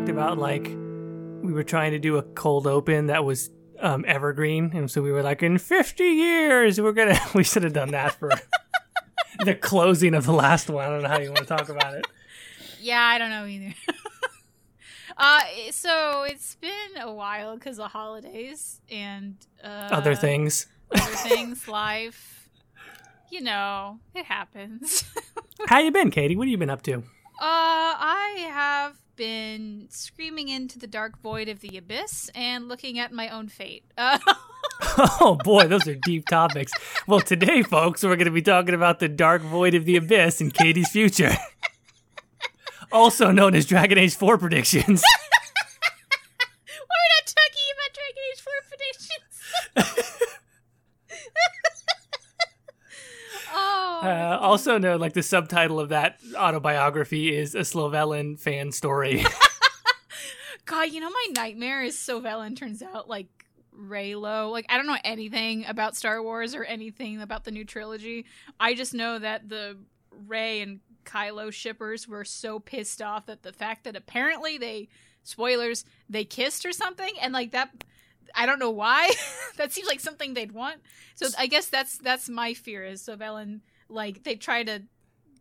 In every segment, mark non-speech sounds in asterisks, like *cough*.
talked about like we were trying to do a cold open that was um, evergreen, and so we were like, in 50 years, we're gonna. *laughs* We should have done that for *laughs* the closing of the last one. I don't know how you want to talk about it. Yeah, I don't know either. *laughs* uh, so it's been a while because of holidays and uh, Other things. other things, life. You know, it happens. How you been, Katie? What have you been up to? Uh, I have been screaming into the dark void of the abyss and looking at my own fate. Uh, *laughs* *laughs* Oh boy, those are deep topics. Well, today, folks, we're going to be talking about the dark void of the abyss and Katie's future, *laughs* also known as Dragon Age 4 predictions. why are we not talking about Dragon Age 4 predictions? oh. Uh, also known, like the subtitle of that autobiography is a Solavellan fan story. *laughs* God, you know my nightmare is Solavellan turns out like Reylo. Like I don't know anything about Star Wars or anything about the new trilogy. I just know that the Rey and Kylo shippers were so pissed off that the fact that apparently they spoilers they kissed or something and like that I don't know why. *laughs* that seems like something they'd want. So I guess that's that's my fear is Solavellan like they try to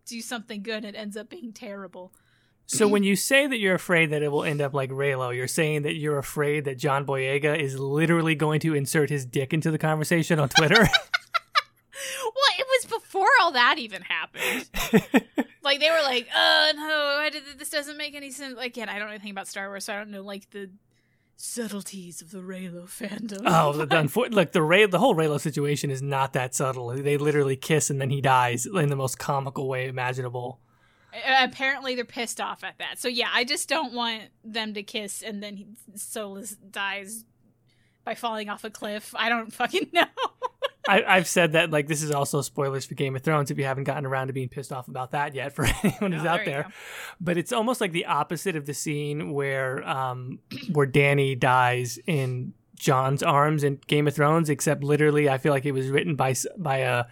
do something good and it ends up being terrible. so when you say that you're afraid that it will end up like Reylo, you're saying that you're afraid that John Boyega is literally going to insert his dick into the conversation on Twitter. *laughs* *laughs* Well, it was before all that even happened. *laughs* like they were like, "Uh, no, I did, this doesn't make any sense." Like, again, I don't know anything about Star Wars, so I don't know like the subtleties of the Reylo fandom. oh, the, the *laughs* unfor- look, the Rey, the whole Reylo situation is not that subtle. They literally kiss and then he dies in the most comical way imaginable. Uh, Apparently, they're pissed off at that. So yeah, I just don't want them to kiss and then he, Solas dies by falling off a cliff. I don't *laughs* fucking know. I, I've said that like this is also spoilers for Game of Thrones if you haven't gotten around to being pissed off about that yet for *laughs* anyone who's Oh, out there. But it's almost like the opposite of the scene where um where Dany dies in Jon's arms in Game of Thrones, except literally I feel like it was written by by a,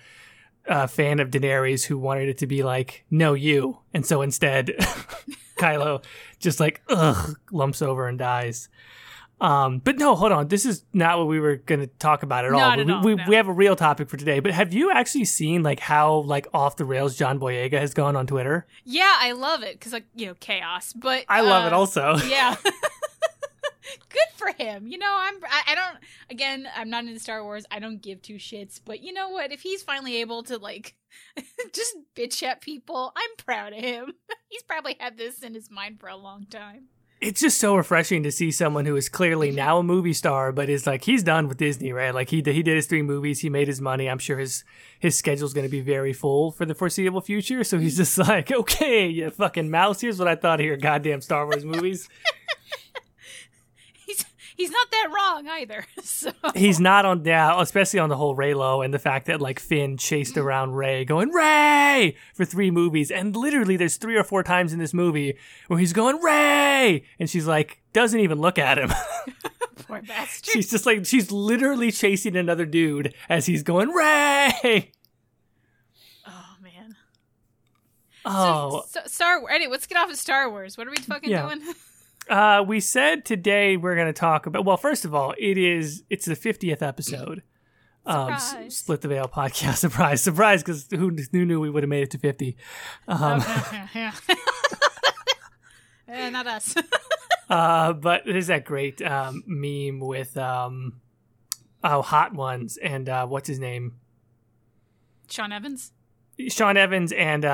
a fan of Daenerys who wanted it to be like no you, and so instead *laughs* Kylo just like ugh lumps over and dies. Um, but no, hold on. This is not what we were going to talk about at all. Not But at we, all, we, no. we have a real topic for today. But have you actually seen like how like off the rails John Boyega has gone on Twitter? yeah, I love it because like you know chaos, but I love uh, it also. *laughs* yeah *laughs* good for him you know i'm I, I don't again i'm not into star wars i don't give two shits but you know what if he's finally able to like *laughs* just bitch at people i'm proud of him he's probably had this in his mind for a long time It's just so refreshing to see someone who is clearly now a movie star, but is like he's done with Disney, right? Like he he did his three movies, he made his money. I'm sure his his schedule's going to be very full for the foreseeable future. So he's just *laughs* like, okay, you fucking mouse. Here's what I thought of your goddamn Star Wars movies. *laughs* he's not that wrong either *laughs* so. He's not on yeah, especially on the whole Reylo and the fact that like Finn chased mm-hmm. around Rey going Rey! for three movies. And literally there's three or four times in this movie where he's going Rey! And she's like doesn't even look at him. *laughs* poor bastard. She's just like she's literally chasing another dude as he's going Rey. oh man. Oh, so, so, star wars anyway let's get off of star wars. What are we fucking Yeah. doing *laughs* uh, we said today we're going to talk about. Well, first of all, it is it's the fiftieth episode. Um, S- Split the Veil podcast. *laughs* Surprise, surprise! Because who, who knew we would have made it to fifty? Um, Okay, *laughs* *laughs* yeah. Eh, not us Uh, but there's that great um, meme with um, oh, Hot Ones and uh, what's his name? sean evans Sean Evans and uh,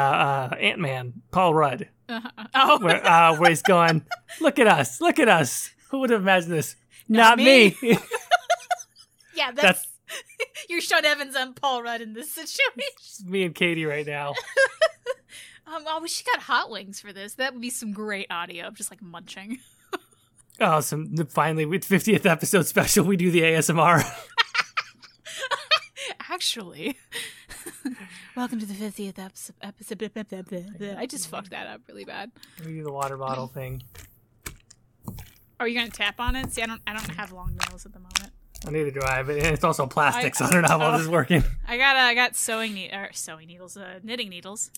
uh, Ant Man, Paul Rudd, *laughs* oh where, uh, where he's going, look at us, look at us. Who would have imagined this? Not, me. me. *laughs* *laughs* Yeah, that's, That's- you're Sean Evans and Paul Rudd in this situation. me and Katie right now. Um, oh, we should got hot wings for this. That would be some great audio of just like munching. Oh, some finally with 50th episode special, we do the ASMR. Actually, *laughs* welcome to the fiftieth episode. episode. I just fucked that up really bad. we do the water bottle *laughs* thing. Are you gonna tap on it? See, I don't. I don't have long nails at the moment. Oh, neither do I, but it's also plastic, I- so I don't know how oh. this is working. I got. Uh, I got sewing ne- or sewing needles. Uh, knitting needles.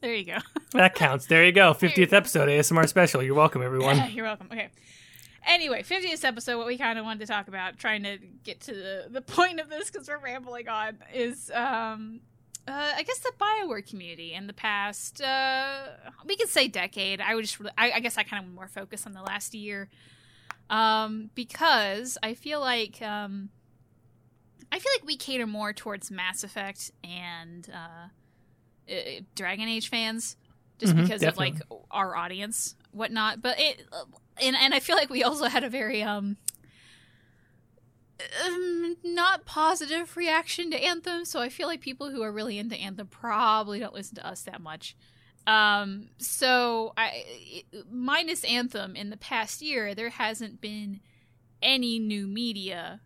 there you go. that counts. There you go. *laughs* 50th episode ASMR special. You're welcome, everyone. You're welcome. Okay. Anyway, 50th episode, what we kind of wanted to talk about, trying to get to the, the point of this because we're rambling on, is um, uh, I guess the Bioware community in the past, uh, we could say decade. I would just, I, I guess I kind of more focus on the last year, um, because I feel like, um, I feel like we cater more towards Mass Effect and uh, Dragon Age fans, just Mhm, because definitely. of like our audience, whatnot. But it, and and I feel like we also had a very um um, not positive reaction to Anthem, so I feel like people who are really into Anthem probably don't listen to us that much. Um, so I minus Anthem in the past year, there hasn't been any new media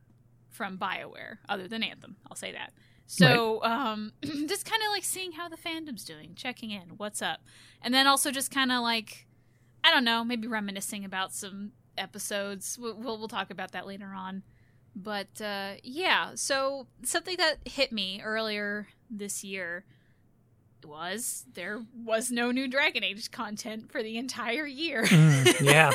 from BioWare other than Anthem. I'll say that. So um, *clears throat* just kind of like seeing how the fandom's doing, checking in, what's up, and then also just kind of like I don't know, maybe reminiscing about some episodes. We'll we'll, we'll talk about that later on. But uh, yeah, so something that hit me earlier this year was there was no new Dragon Age content for the entire year. Mm, *laughs* yeah.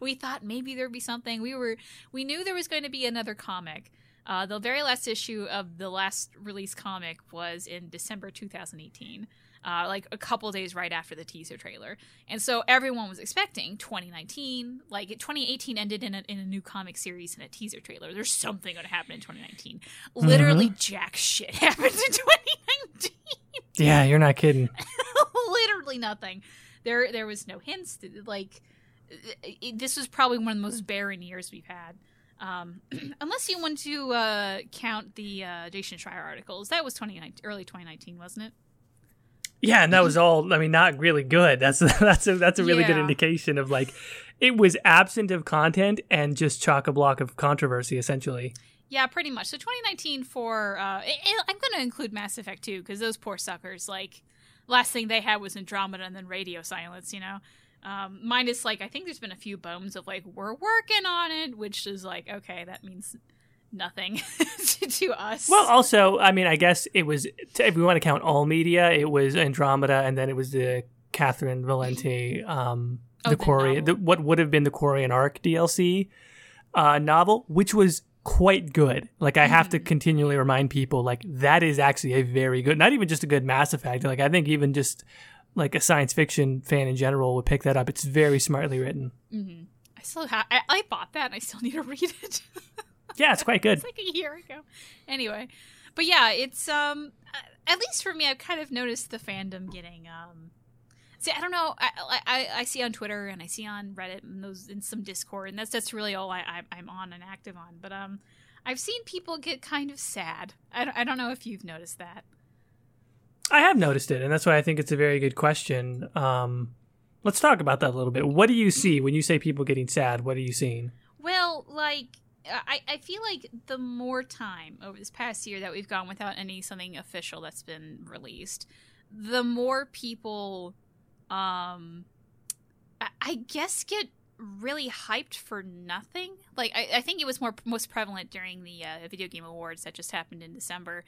we thought maybe there'd be something. We were we knew there was going to be another comic. Uh, the very last issue of the last release comic was in December 2018, uh, like a couple days right after the teaser trailer, and so everyone was expecting 2019. Like 2018 ended in a, in a new comic series and a teaser trailer. There's something going to happen in 2019. Literally, jack shit *laughs* happened in 2019. Yeah, you're not kidding. *laughs* literally nothing. There there was no hints. Like it, this was probably one of the most barren years we've had. Um, *clears throat* unless you want to uh, count the uh, Jason Schreier articles, that was 2019, early 2019, wasn't it? Yeah, and that was all. I mean, not really good. That's *laughs* that's a that's a really good indication of like it was absent of content and just chock a block of controversy, essentially. Yeah, pretty much. So 2019 for uh, I- I- I'm going to include Mass Effect too because those poor suckers. Like last thing they had was Andromeda and then Radio Silence. You know, um, minus like I think there's been a few bones of like we're working on it, which is like okay, that means nothing *laughs* to, to us. Well, also, I mean, I guess it was if we want to count all media, it was Andromeda, and then it was the Catherynne Valente, um, Oh, the the Corey, the, what would have been the and Arc DLC uh, novel, which was quite good. Like I have to Mm-hmm. continually remind people, like that is actually a very good, not even just a good Mass Effect. Like I think even just like a science fiction fan in general would pick that up. It's very smartly written. hmm I still have. I, I bought that, and I still need to *laughs* read it. Yeah, it's quite good. *laughs* it's like a year ago. Anyway, but yeah, it's um. At least for me, I've kind of noticed the fandom getting um. See, I don't know. I, I I see on Twitter and I see on Reddit and those in some Discord, and that's that's really all I, I I'm on and active on. But um, I've seen people get kind of sad. I don't, I don't know if you've noticed that. I have noticed it, and that's why I think it's a very good question. Um, let's talk about that a little bit. What do you see when you say people getting sad? What are you seeing? Well, like I, I feel like the more time over this past year that we've gone without any something official that's been released, the more people um I, I guess get really hyped for nothing. Like I, I think it was more most prevalent during the uh, video game awards that just happened in December.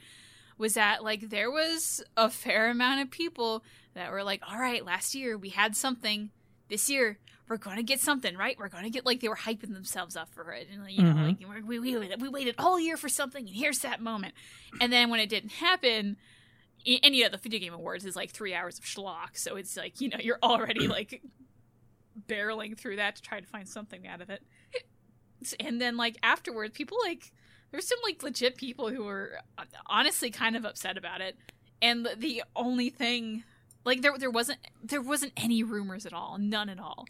Was that like there was a fair amount of people that were like, "All right, last year we had something. This year we're going to get something, right? We're going to get like they were hyping themselves up for it, and like, you know, Mhm. like we we we waited all year for something, and here's that moment. And then when it didn't happen, and you know the video game awards is like three hours of schlock, so it's like you know you're already *clears throat* like barreling through that to try to find something out of it. And then like afterwards, people like there's some like legit people who were uh, honestly kind of upset about it, and the, the only thing like there there wasn't there wasn't any rumors at all, none at all.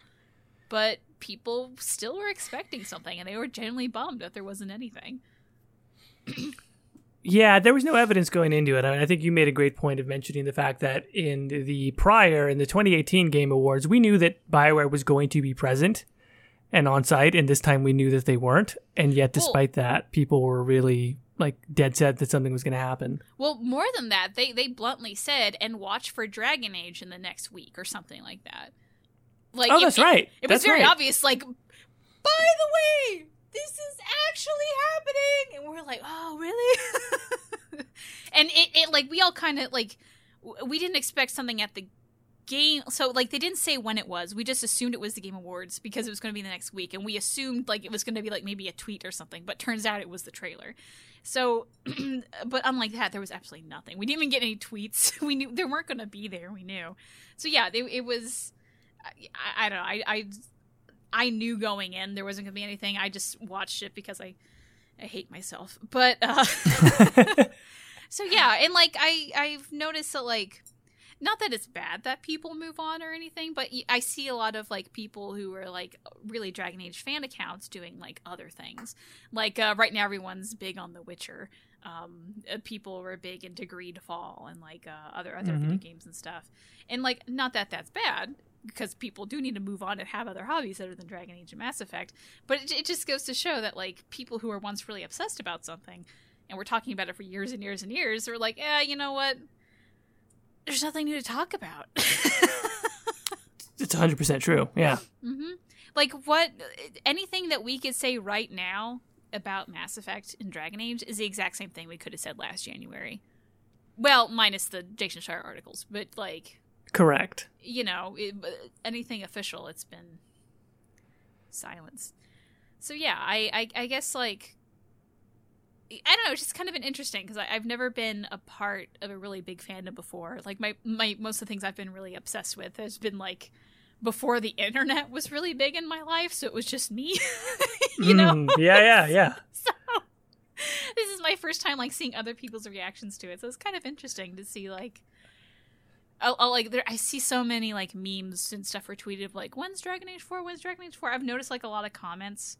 But people still were expecting something, and they were genuinely bummed that there wasn't anything. *clears throat* Yeah, there was no evidence going into it. I, mean, I think you made a great point of mentioning the fact that in the prior, in the 2018 Game Awards, we knew that BioWare was going to be present and on site, and this time we knew that they weren't. And yet, Well- despite that, people were really like dead set that something was going to happen. Well, more than that, they they bluntly said, "And watch for Dragon Age in the next week" or something like that. Like, oh, it- that's it- right. It was That's very right. obvious. Like, by the way, this is actually happening, and we're like, "Oh, really?" *laughs* and it, it like we all kind of like w- we didn't expect something at the game so like they didn't say when it was we just assumed it was the game awards because it was going to be the next week and we assumed like it was going to be like maybe a tweet or something but turns out it was the trailer so *clears throat* but unlike that there was absolutely nothing we didn't even get any tweets *laughs* we knew they weren't going to be there we knew so yeah they, it was I, I don't know I, I i knew going in there wasn't going to be anything i just watched it because i i hate myself but uh *laughs* so yeah and like i i've noticed that like not that it's bad that people move on or anything, but I see a lot of like people who are like really Dragon Age fan accounts doing like other things. Like uh, right now, everyone's big on The Witcher. Um, uh, people were big into Greedfall and like uh, other other mm-hmm. video games and stuff. And like, not that that's bad because people do need to move on and have other hobbies other than Dragon Age and Mass Effect. But it, it just goes to show that like people who were once really obsessed about something and we're talking about it for years and years and years are like, yeah, you know what? there's nothing new to talk about. *laughs* it's 100% true. Yeah. Mm-hmm. Like, what, anything that we could say right now about Mass Effect and Dragon Age is the exact same thing we could have said last January. Well, minus the Jason Schreier articles, but like. Correct. You know, it, anything official, it's been silence. So yeah, I, I, I guess like I don't know. It's just kind of an interesting because I've never been a part of a really big fandom before. Like my my most of the things I've been really obsessed with has been like before the internet was really big in my life, so it was just me. *laughs* you know? Mm, yeah, yeah, yeah. *laughs* so this is my first time like seeing other people's reactions to it, so it's kind of interesting to see like. I'll, I'll, like there I see so many like memes and stuff retweeted of like when's Dragon Age 4 when's Dragon Age 4 I've noticed like a lot of comments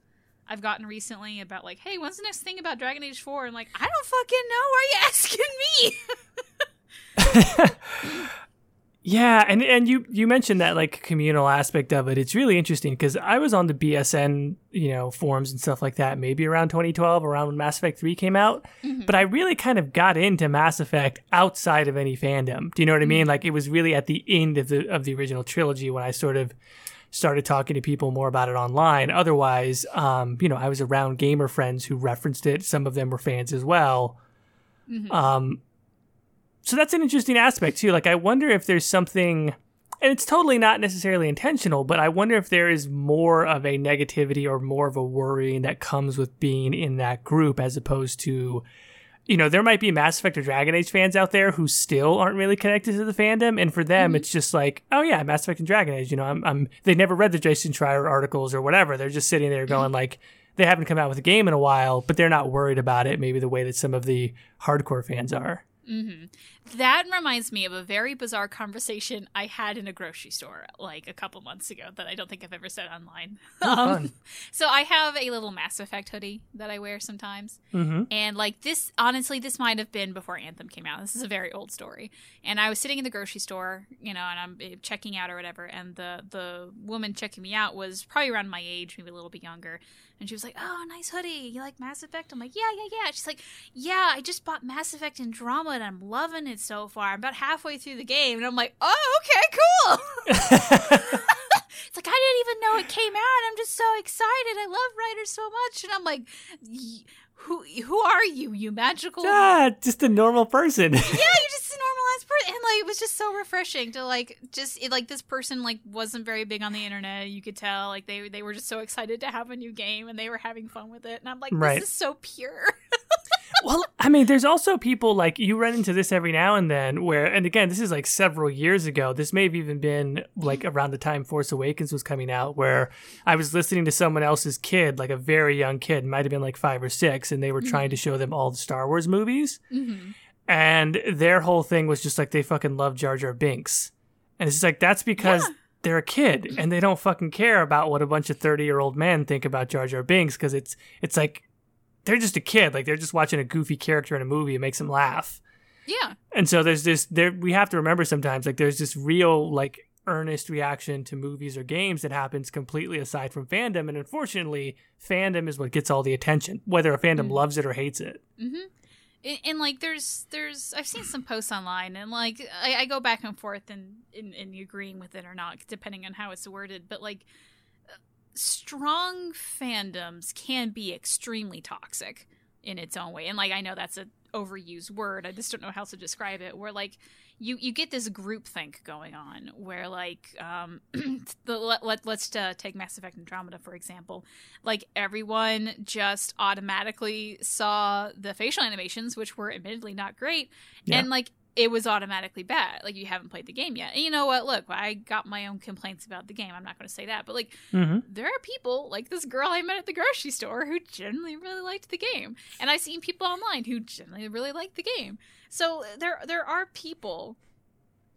I've gotten recently about like, hey, when's the next thing about Dragon Age 4? And like, I don't fucking know. Why are you *laughs* asking me? *laughs* *laughs* yeah, and and you you mentioned that like communal aspect of it. It's really interesting because I was on the BSN, you know, forums and stuff like that, maybe around 2012, around when Mass Effect 3 came out. Mm-hmm. But I really kind of got into Mass Effect outside of any fandom. Do you know what I mean? Mm-hmm. Like it was really at the end of the of the original trilogy when I sort of started talking to people more about it online. Otherwise, um, you know, I was around gamer friends who referenced it. Some of them were fans as well. Mm-hmm. Um, so that's an interesting aspect too. Like, I wonder if there's something, and it's totally not necessarily intentional, but I wonder if there is more of a negativity or more of a worrying that comes with being in that group as opposed to you know, there might be Mass Effect or Dragon Age fans out there who still aren't really connected to the fandom, and for them, mm-hmm. it's just like, oh yeah, Mass Effect and Dragon Age. You know, I'm, I'm they never read the Jason Schreier articles or whatever. They're just sitting there going like, they haven't come out with a game in a while, but they're not worried about it. Maybe the way that some of the hardcore fans are. Mm-hmm. That reminds me of a very bizarre conversation I had in a grocery store like a couple months ago that I don't think I've ever said online. *laughs* Oh, um, so I have a little Mass Effect hoodie that I wear sometimes, mm-hmm. and like this, honestly, this might have been before Anthem came out. This is a very old story, and I was sitting in the grocery store, you know, and I'm eh, checking out or whatever, and the the woman checking me out was probably around my age, maybe a little bit younger, and she was like, "Oh, nice hoodie. You like Mass Effect?" I'm like, "Yeah, yeah, yeah." She's like, "Yeah, I just bought Mass Effect Andromeda and I'm loving it so far. I'm about halfway through the game." And I'm like, "Oh, okay, cool." *laughs* it's like I didn't even know it came out. I'm just so excited. I love writers so much, and I'm like, "Who who are you? You magical?" Ah, just a normal person. yeah, you're just a ass person, and like it was just so refreshing to like just it, like this person like wasn't very big on the internet. You could tell like they they were just so excited to have a new game and they were having fun with it, and I'm like, this right. is so pure. *laughs* well, I mean, there's also people like you run into this every now and then where, and again, this is like several years ago. This may have even been like around the time Force Awakens was coming out, where I was listening to someone else's kid, like a very young kid, might have been like five or six, and they were mm-hmm. trying to show them all the Star Wars movies. Mm-hmm. And their whole thing was just like they fucking love Jar Jar Binks. And it's just like, that's because. Yeah they're a kid and they don't fucking care about what a bunch of 30 year old men think about Jar Jar Binks because it's it's like they're just a kid. Like they're just watching a goofy character in a movie. It makes them laugh. Yeah. And so there's this there we have to remember sometimes like there's this real like earnest reaction to movies or games that happens completely aside from fandom and unfortunately fandom is what gets all the attention whether a fandom mm-hmm. loves it or hates it. Mm-hmm. And, and, like there's there's I've seen some posts online and like I, I go back and forth and in, in, in agreeing with it or not depending on how it's worded but like uh, strong fandoms can be extremely toxic in its own way. And like I know that's a overused word. I just don't know how to describe it. Where like you you get this group think going on, where like um, *clears throat* the let, let let's uh, take Mass Effect Andromeda for example. Like everyone just automatically saw the facial animations, which were admittedly not great, Yeah. and like it was automatically bad. Like you haven't played the game yet. And you know what? Look, I got my own complaints about the game. I'm not going to say that, but like hmm there are people like this girl I met at the grocery store who generally really liked the game, and I've seen people online who generally really like the game. So there there are people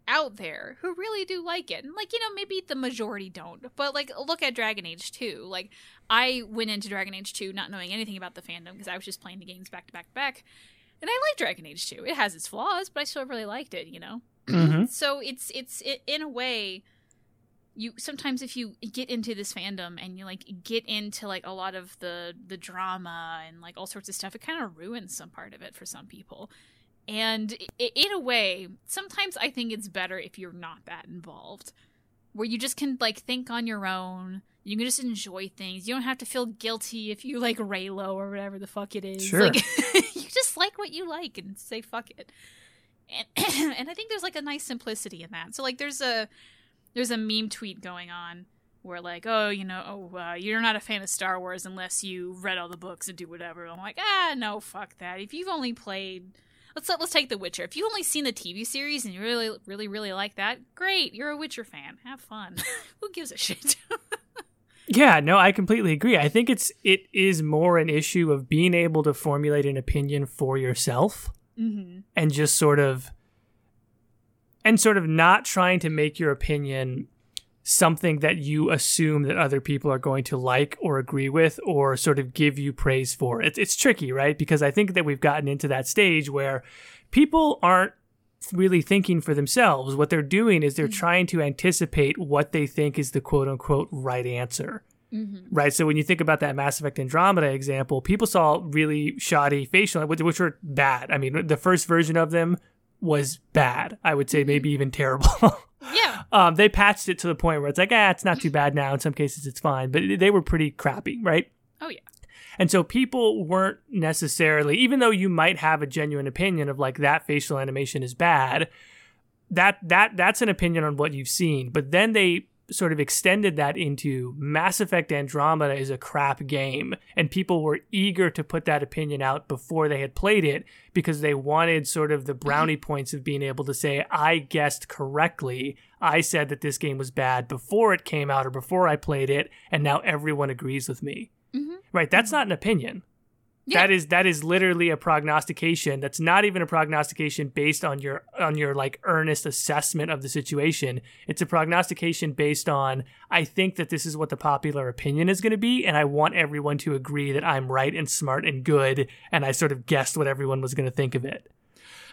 out there who really do like it, and like you know maybe the majority don't, but like look at Dragon Age two. Like I went into Dragon Age two not knowing anything about the fandom because I was just playing the games back to back to back, and I like Dragon Age two. It has its flaws, but I still really liked it. You know hmm so it's it's it, in a way you sometimes if you get into this fandom and you like get into like a lot of the the drama and like all sorts of stuff it kind of ruins some part of it for some people and i in a way sometimes i think it's better if you're not that involved where you just can like think on your own you can just enjoy things you don't have to feel guilty if you like reylo or whatever the fuck it is Sure. like *laughs* just like what you like and say fuck it and *clears throat* and I think there's like a nice simplicity in that. So like there's a there's a meme tweet going on where like oh you know oh uh, you're not a fan of Star Wars unless you read all the books and do whatever. I'm like ah no fuck that. If you've only played let's let's take The Witcher. If you've only seen the TV series and you really really really like that, great. You're a Witcher fan. Have fun. *laughs* Who gives a shit? *laughs* Yeah, no, I completely agree. I think it's it is more an issue of being able to formulate an opinion for yourself mm-hmm. and just sort of and sort of not trying to make your opinion something that you assume that other people are going to like or agree with or sort of give you praise for. It's it's tricky, right? Because I think that we've gotten into that stage where people aren't really thinking for themselves. What they're doing is they're Mhm. trying to anticipate what they think is the quote unquote right answer. Mm-hmm. Right. So when you think about that Mass Effect Andromeda example, people saw really shoddy facial, which, which were bad. I mean, the first version of them was bad. I would say maybe even terrible. *laughs* Yeah. um, they patched it to the point where it's like, ah, it's not too bad now. In some cases, it's fine, but they were pretty crappy, right? Oh yeah. And so people weren't necessarily, even though you might have a genuine opinion of like that facial animation is bad, that that that's an opinion on what you've seen. But then they sort of extended that into Mass Effect Andromeda is a crap game, and people were eager to put that opinion out before they had played it because they wanted sort of the brownie mm-hmm. points of being able to say, I guessed correctly. I said that this game was bad before it came out or before I played it, and now everyone agrees with me. Mm-hmm. Right, that's not an opinion. Yeah. That is that is literally a prognostication. That's not even a prognostication based on your on your like earnest assessment of the situation. It's a prognostication based on I think that this is what the popular opinion is going to be and I want everyone to agree that I'm right and smart and good and I sort of guessed what everyone was going to think of it.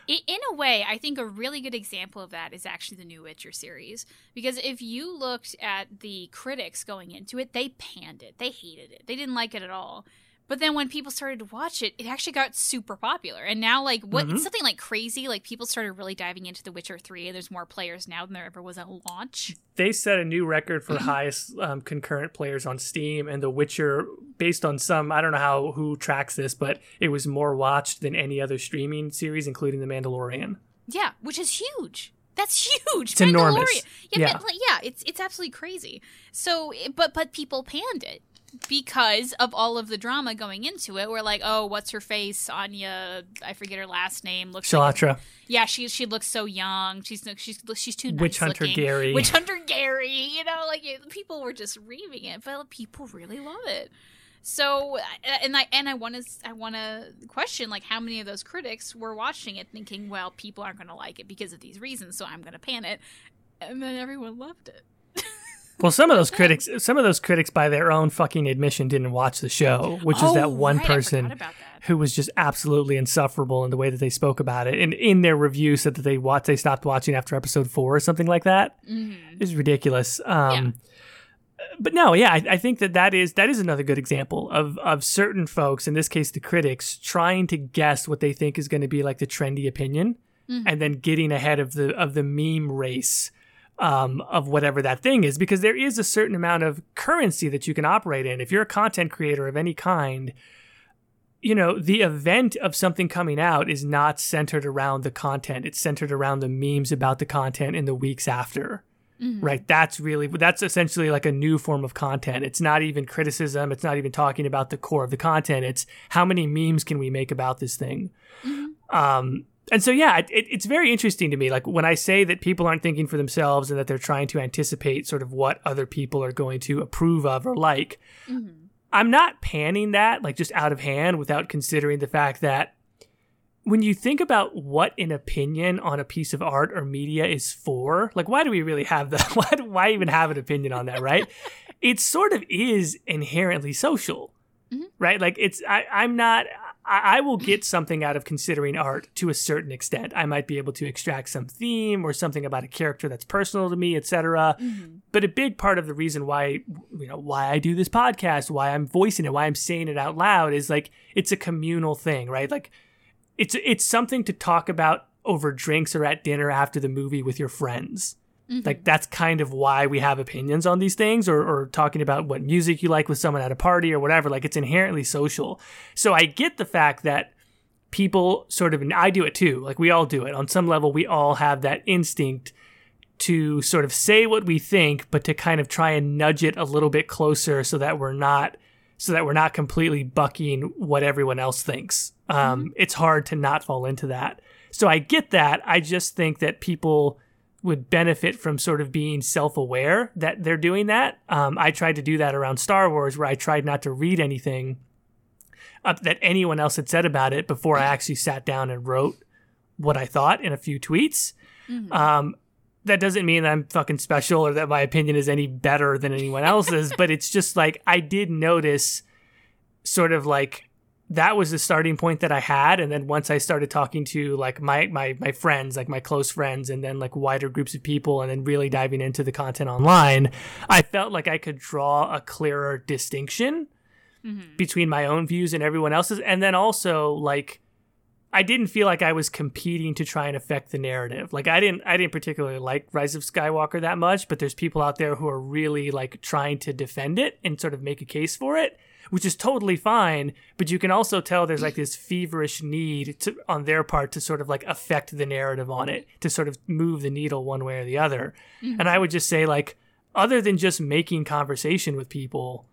In a way, I think a really good example of that is actually the new Witcher series. Because if you looked at the critics going into it, they panned it. They hated it. They didn't like it at all. But then when people started to watch it, it actually got super popular. And now, like, what Mhm. it's something like crazy. Like, people started really diving into The Witcher 3, and there's more players now than there ever was at launch. They set a new record for highest um, concurrent players on Steam, and The Witcher, based on some, I don't know how who tracks this, but it was more watched than any other streaming series, including The Mandalorian. Yeah, which is huge. That's *laughs* huge. It's enormous. Yeah, Yeah. Like, yeah, it's it's absolutely crazy. So, but but people panned it because of all of the drama going into it. We're like, oh, what's her face? Anya, I forget her last name. Looks like Chalotra, yeah, she she looks so young. She's she's she's too nice Witch Hunter looking. Gary. Witch Hunter Gary. You know, like it, people were just reaming it, but people really love it. So, uh, and I and I want to I want to question like how many of those critics were watching it thinking, well, people aren't going to like it because of these reasons, so I'm going to pan it, and then everyone loved it. Well, some of those critics, some of those critics, by their own fucking admission, didn't watch the show, which is that Oh, one right, person who was just absolutely insufferable in the way that they spoke about it, and in their review said that they watched, they stopped watching after episode four or something like that. Mhm. It's ridiculous. Um, But no, yeah, I, I think that that is that is another good example of of certain folks, in this case the critics, trying to guess what they think is going to be like the trendy opinion, Mhm. and then getting ahead of the of the meme race um, of whatever that thing is, because there is a certain amount of currency that you can operate in. If you're a content creator of any kind, you know, the event of something coming out is not centered around the content. It's centered around the memes about the content in the weeks after. Mm-hmm. Right. That's really, that's essentially like a new form of content. It's not even criticism. It's not even talking about the core of the content. It's how many memes can we make about this thing? Mm-hmm. Um, and so, yeah, it, it's very interesting to me. Like when I say that people aren't thinking for themselves and that they're trying to anticipate sort of what other people are going to approve of or like, mm-hmm. I'm not panning that like just out of hand without considering the fact that when you think about what an opinion on a piece of art or media is for, like why do we really have that? *laughs* Why, why even have an opinion on that, right? *laughs* it sort of is inherently social, mm-hmm. right? Like it's I, I'm not I, I will get something out of considering art to a certain extent. I might be able to extract some theme or something about a character that's personal to me, etc. Mm-hmm. But a big part of the reason why you know why I do this podcast, why I'm voicing it, why I'm saying it out loud is like it's a communal thing, right? Like it's it's something to talk about over drinks or at dinner after the movie with your friends. Mm-hmm. Like that's kind of why we have opinions on these things or, or talking about what music you like with someone at a party or whatever. Like it's inherently social. So I get the fact that people sort of, and I do it too. Like we all do it. On some level, we all have that instinct to sort of say what we think, but to kind of try and nudge it a little bit closer so that we're not so that we're not completely bucking what everyone else thinks. Um, mm-hmm. It's hard to not fall into that. So I get that. I just think that people would benefit from sort of being self-aware that they're doing that. Um, I tried to do that around Star Wars, where I tried not to read anything up that anyone else had said about it before I actually sat down and wrote what I thought in a few tweets. Mm-hmm. Um, that doesn't mean that I'm fucking special or that my opinion is any better than anyone else's, *laughs* but it's just like I did notice sort of like that was the starting point that I had. And then once I started talking to like my, my, my friends, like my close friends, and then like wider groups of people, and then really diving into the content online, I felt like I could draw a clearer distinction mm-hmm. between my own views and everyone else's. And then also like, I didn't feel like I was competing to try and affect the narrative. Like I didn't I didn't particularly like Rise of Skywalker that much, but there's people out there who are really like trying to defend it and sort of make a case for it which is totally fine. But you can also tell there's like this feverish need to, on their part to sort of like affect the narrative on it, to sort of move the needle one way or the other. Mm-hmm. And I would just say, like, other than just making conversation with people,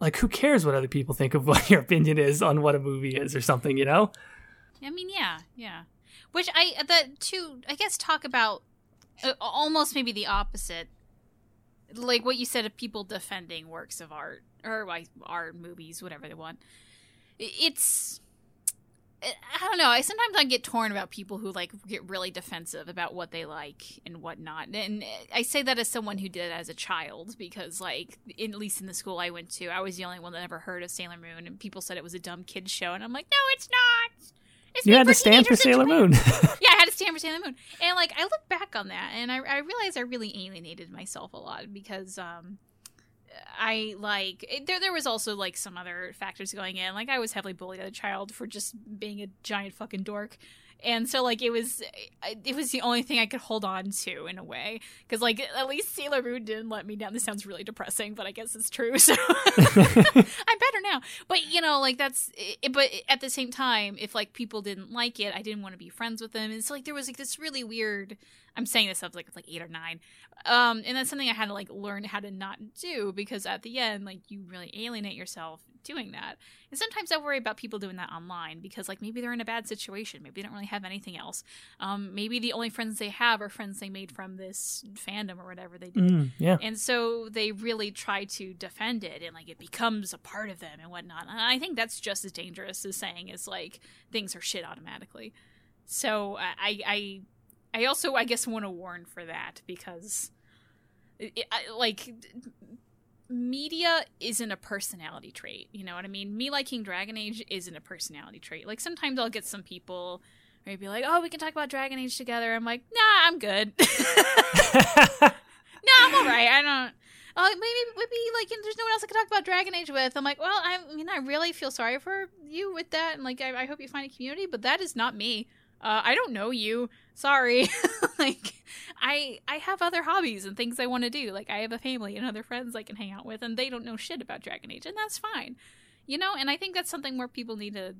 like, who cares what other people think of *laughs* what your opinion is on what a movie is or something, you know? I mean, yeah, yeah. Which I, the two, I guess, talk about uh, almost maybe the opposite like what you said of people defending works of art or like art movies whatever they want. It's i don't know. I sometimes i get torn about people who like get really defensive about what they like and whatnot and uh, i say that as someone who did it as a child because like in, at least in the school i went to i was the only one that ever heard of sailor moon and people said it was a dumb kid show and i'm like no it's not it's you had to stand for Sailor Moon. *laughs* *laughs* yeah, I had to stand for Sailor Moon. And like I look back on that and I, I realized I really alienated myself a lot because um I like it, there. There was also like some other factors going in. Like I was heavily bullied as a child for just being a giant fucking dork, and so like it was it was the only thing i could hold on to in a way. Because like at least sailor moon didn't let me down. This sounds really depressing but i guess it's true *laughs* so. *laughs* I'm better now. But you know like that's it, but at the same time if like people didn't like it i didn't want to be friends with them. And it's like there was like this really weird i'm saying this up like like eight or nine um and that's something i had to like learn how to not do because at the end like you really alienate yourself doing that. And sometimes I worry about people doing that online because, like, maybe they're in a bad situation. Maybe they don't really have anything else. Um, maybe the only friends they have are friends they made from this fandom or whatever they did. Mm, yeah. And so they really try to defend it and, like, it becomes a part of them and whatnot. And I think that's just as dangerous as saying is like things are shit automatically. So I, I, I also, I guess, want to warn for that because. It, I, like media isn't a personality trait. You know what I mean? Me liking Dragon Age isn't a personality trait. Like sometimes I'll get some people where be like, "Oh, we can talk about Dragon Age together." I'm like, "Nah, I'm good." *laughs* no, I'm all right. I don't. Oh, maybe maybe like you know, there's no one else I can talk about Dragon Age with. I'm like, well, I mean, I really feel sorry for you with that, and like, I, I hope you find a community, but that is not me uh, I don't know you. Sorry. *laughs* like I I have other hobbies and things I want to do. Like I have a family and other friends I can hang out with and they don't know shit about Dragon Age and that's fine. You know, and I think that's something where people need to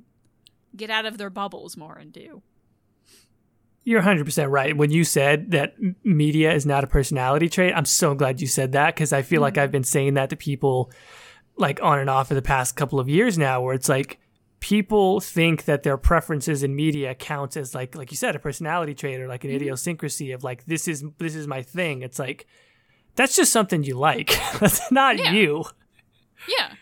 get out of their bubbles more and do. You're 100% right. When you said that media is not a personality trait, I'm so glad you said that because I feel mm-hmm. like I've been saying that to people like on and off for the past couple of years now where it's like people think that their preferences in media counts as like like you said a personality trait or like an mm-hmm. idiosyncrasy of like this is this is my thing. It's like that's just something you like. *laughs* that's not yeah. you. Yeah.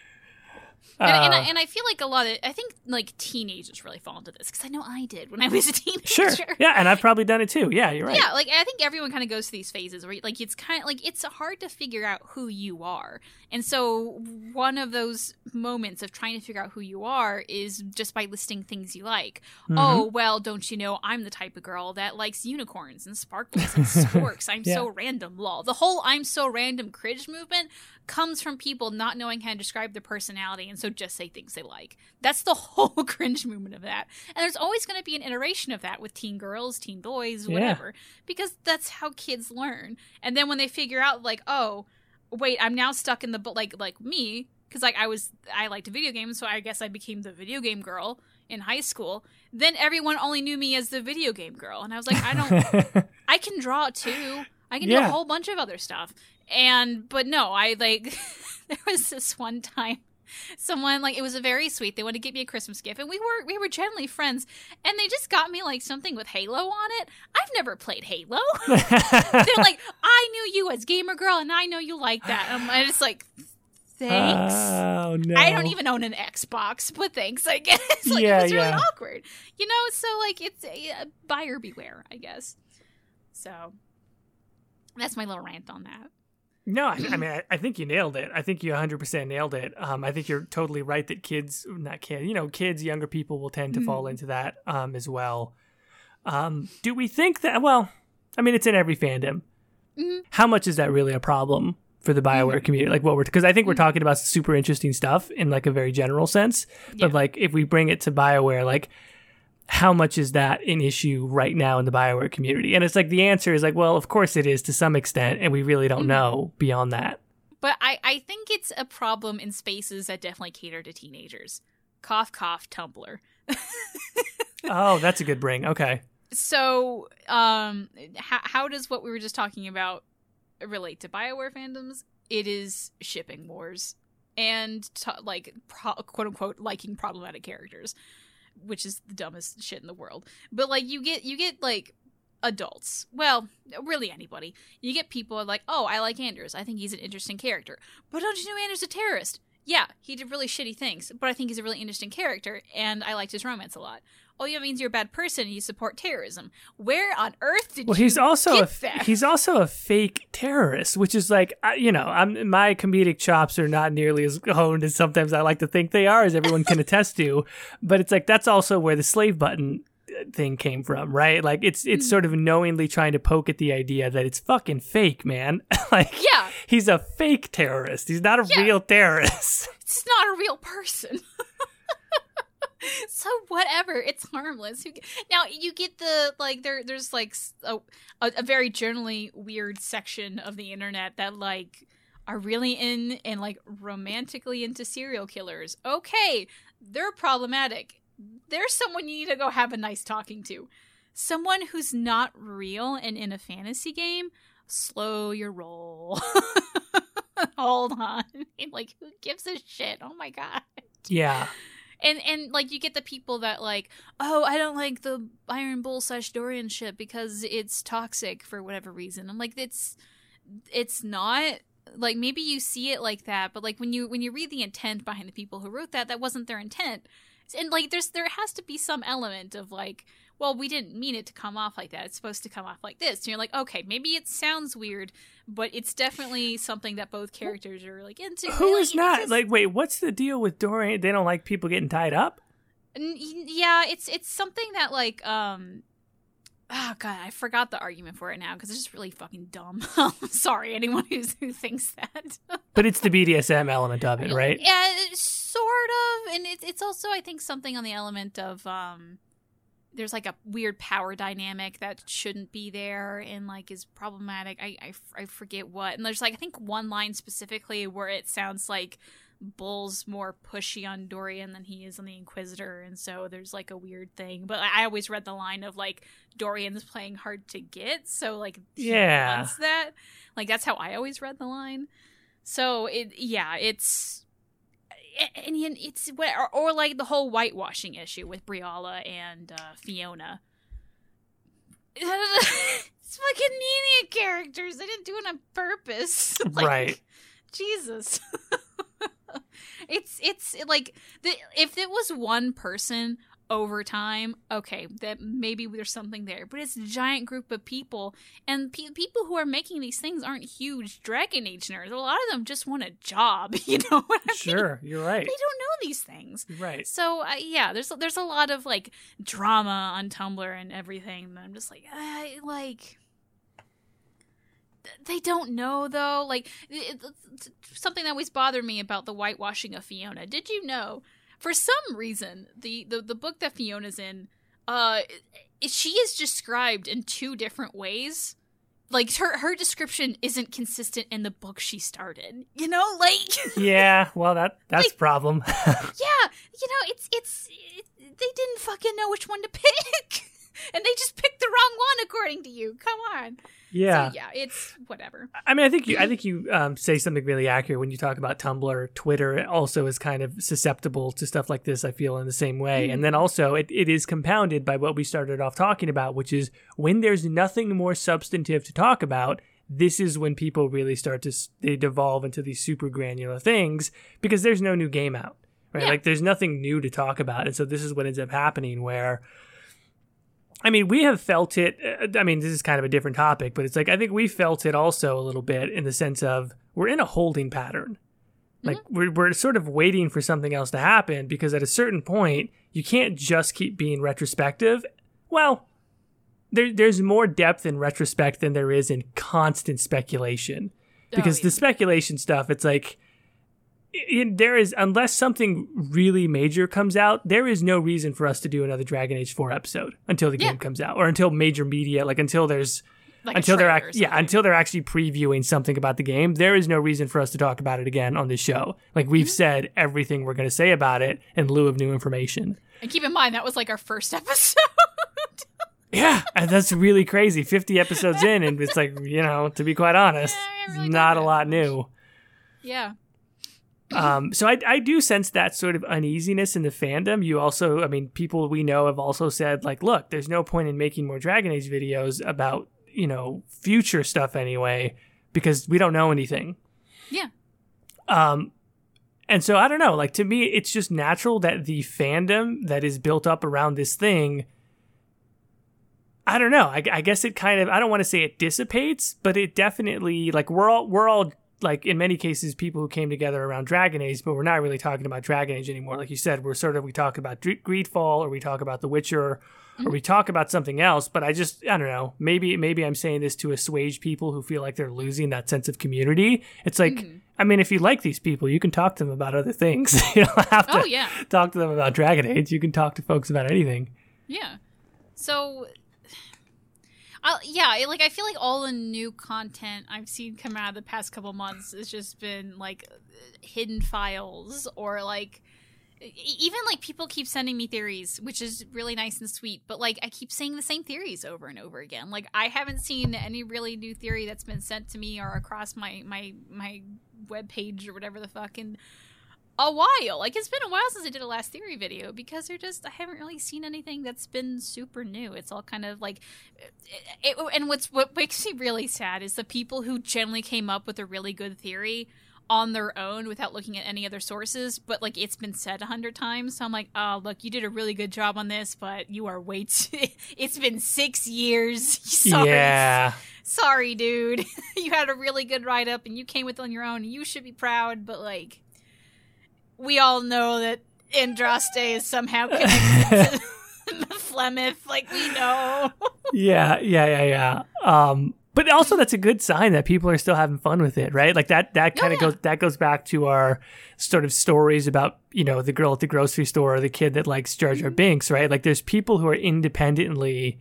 And, uh, and, I, and, I, feel like a lot of I think like teenagers really fall into this because I know I did when I was a teenager. Sure. Yeah, and I've probably done it too. Yeah, you're right. Yeah, like I think everyone kind of goes through these phases where like it's kind of like it's hard to figure out who you are, and so one of those moments of trying to figure out who you are is just by listing things you like. Mm-hmm. Oh well, don't you know I'm the type of girl that likes unicorns and sparkles and *laughs* sporks. I'm yeah. so random. Lol. The whole I'm so random cringe movement comes from people not knowing how to describe their personality and so just say things they like. That's the *laughs* whole cringe movement of that. And there's always going to be an iteration of that with teen girls, teen boys, whatever, yeah. because that's how kids learn. And then when they figure out like, "Oh, wait, I'm now stuck in the like like me because like I was I liked video games, so I guess I became the video game girl in high school. Then everyone only knew me as the video game girl, and I was like, I don't, *laughs* I can draw too. I can yeah. do a whole bunch of other stuff. And but no, I like *laughs* there was this one time someone like it was a very sweet they wanted to get me a christmas gift and we were we were generally friends and they just got me like something with halo on it. I've never played halo. *laughs* They're like i knew you as gamer girl and i know you like that. And i'm just like thanks. Oh, no. i don't even own an xbox but thanks i guess. *laughs* Like yeah, it was really yeah. awkward you know? So like it's a, a buyer beware i guess. So that's my little rant on that no, I, I mean, I, I, think you nailed it. I think you 100% nailed it. Um, I think you're totally right that kids, not kids, you know, kids, younger people will tend to mm-hmm. fall into that um, as well. Um, do we think that, well, I mean, it's in every fandom. Mm-hmm. How much is that really a problem for the Bioware mm-hmm. community? Like, what we're, because I think we're mm-hmm. talking about super interesting stuff in like a very general sense. Yeah. But like, if we bring it to Bioware, like, how much is that an issue right now in the Bioware community? And it's like the answer is like, well, of course it is to some extent, and we really don't mm-hmm. know beyond that. But I, I think it's a problem in spaces that definitely cater to teenagers. Cough, cough, Tumblr. *laughs* oh, that's a good bring. Okay. So, um, how, how does what we were just talking about relate to Bioware fandoms? It is shipping wars and t- like pro- quote unquote liking problematic characters which is the dumbest shit in the world. But like you get you get like adults. Well, really anybody. You get people like, "Oh, I like Anders. I think he's an interesting character." But don't you know Anders a terrorist? Yeah, he did really shitty things, but I think he's a really interesting character and I liked his romance a lot oh yeah means you're a bad person and you support terrorism where on earth did well, you he's also a, that? he's also a fake terrorist which is like you know I'm, my comedic chops are not nearly as honed as sometimes i like to think they are as everyone can *laughs* attest to but it's like that's also where the slave button thing came from right? Like it's it's mm-hmm. sort of knowingly trying to poke at the idea that it's fucking fake man. *laughs* Like yeah. he's a fake terrorist. He's not a yeah. real terrorist. *laughs* It's not a real person. *laughs* So whatever it's harmless. Now you get the like there there's like a, a, very generally weird section of the internet that like are really in and like romantically into serial killers. Okay they're problematic there's someone you need to go have a nice talking to. Someone who's not real and in a fantasy game slow your roll. *laughs* Hold on. *laughs* Like who gives a shit? Oh my god. Yeah. And and like you get the people that like oh i don't like the iron bull slash dorian ship because it's toxic for whatever reason. I'm like it's it's not like maybe you see it like that but like when you when you read the intent behind the people who wrote that that wasn't their intent and like there's there has to be some element of like well, we didn't mean it to come off like that. It's supposed to come off like this. And you're like, okay, maybe it sounds weird, but it's definitely something that both characters are like into. Who is not? Just... Like, wait, what's the deal with Dorian? They don't like people getting tied up? Yeah, it's it's something that like um oh god i forgot the argument for it now because it's just really fucking dumb. *laughs* Sorry anyone who's, who thinks that. *laughs* But it's the bdsm element of it right? Yeah sort of and it, it's also i think something on the element of um there's like a weird power dynamic that shouldn't be there and like is problematic. I, I, I forget what and there's like i think one line specifically where it sounds like Bull's more pushy on Dorian than he is on the Inquisitor, and so there's like a weird thing. But I always read the line of like Dorian's playing hard to get, so like yeah, wants that. Like that's how I always read the line. So it yeah, it's and, it's or, or like the whole whitewashing issue with Briala and uh, Fiona. *laughs* it's fucking Nina characters. They didn't do it on purpose. *laughs* like, right. Jesus. *laughs* *laughs* it's it's like the, if it was one person over time, okay, that maybe there's something there. But it's a giant group of people, and pe- people who are making these things aren't huge Dragon Age nerds. A lot of them just want a job. *laughs* You know Sure, mean? you're right. They don't know these things, right? So uh, yeah, there's there's a lot of like drama on Tumblr and everything. And I'm just like, I like they don't know though. Like it, something that always bothered me about the whitewashing of Fiona. Did you know? For some reason, the the, the book that Fiona's in, uh, she is described in two different ways. Like her her description isn't consistent in the book she started. You know, like *laughs* yeah. Well, that that's like, problem. *laughs* yeah, you know, it's it's it, they didn't fucking know which one to pick, *laughs* *laughs* and they just picked the wrong one according to you. Come on. Yeah, so, yeah, it's whatever. I mean, I think you, I *clears throat* think you um, say something really accurate when you talk about Tumblr. Twitter also is kind of susceptible to stuff like this. I feel in the same way, mm-hmm. and then also it, it is compounded by what we started off talking about, which is when there's nothing more substantive to talk about. This is when people really start to they devolve into these super granular things because there's no new game out, right? Yeah. Like there's nothing new to talk about, and so this is what ends up happening where I mean, we have felt it. Uh, I mean, this is kind of a different topic, but it's like I think we felt it also a little bit in the sense of we're in a holding pattern. Like mm-hmm. we're we're sort of waiting for something else to happen because at a certain point you can't just keep being retrospective. Well, there there's more depth in retrospect than there is in constant speculation. Because oh, yeah. the speculation stuff, it's like it, there is unless something really major comes out, there is no reason for us to do another Dragon Age 4 episode until the yeah. game comes out or until major media like until there's like until they're ac- yeah until they're actually previewing something about the game there is no reason for us to talk about it again on this show. Like we've mm-hmm. said everything we're going to say about it in lieu of new information. And keep in mind that was like our first *laughs* episode. Yeah that's really crazy. 50 episodes in and it's like you know to be quite honest yeah, really not a lot new. Yeah um, so I, I do sense that sort of uneasiness in the fandom. You also, I mean, people we know have also said like, look, there's no point in making more Dragon Age videos about you know future stuff anyway because we don't know anything. Yeah. Um, and so I don't know. Like to me, it's just natural that the fandom that is built up around this thing. I don't know. I, I guess it kind of. I don't want to say it dissipates, but it definitely like we're all we're all like in many cases people who came together around Dragon Age, but we're not really talking about Dragon Age anymore. Like you said, we're sort of we talk about Greedfall or we talk about The Witcher mm-hmm. or we talk about something else. But I just I don't know. Maybe maybe I'm saying this to assuage people who feel like they're losing that sense of community. It's like mm-hmm. I mean, if you like these people, you can talk to them about other things. *laughs* you don't have to oh, yeah. talk to them about Dragon Age. You can talk to folks about anything. Yeah. So i yeah, like I feel like all the new content I've seen come out of the past couple months has just been like hidden files or like even like people keep sending me theories, which is really nice and sweet, but like I keep saying the same theories over and over again. Like I haven't seen any really new theory that's been sent to me or across my my my web page or whatever the fuck and a while. Like it's been a while since I did a last theory video because they're just I haven't really seen anything that's been super new. It's all kind of like, it, it, and what's what makes me really sad is the people who generally came up with a really good theory on their own without looking at any other sources, but like it's been said a hundred times. So I'm like, oh look, you did a really good job on this, but you are way too. *laughs* it's been six years. *laughs* Sorry. Yeah. Sorry, dude. *laughs* you had a really good write up and you came with on your own. You should be proud, but like we all know that Andraste is somehow *laughs* connected to *laughs* Flemeth. Like we know. yeah, yeah, yeah, yeah. Um, but also that's a good sign that people are still having fun with it, right? Like that that kind of oh, yeah. goes that goes back to our sort of stories about you know the girl at the grocery store or the kid that likes Jar Jar mm-hmm. Binks, right? Like there's people who are independently.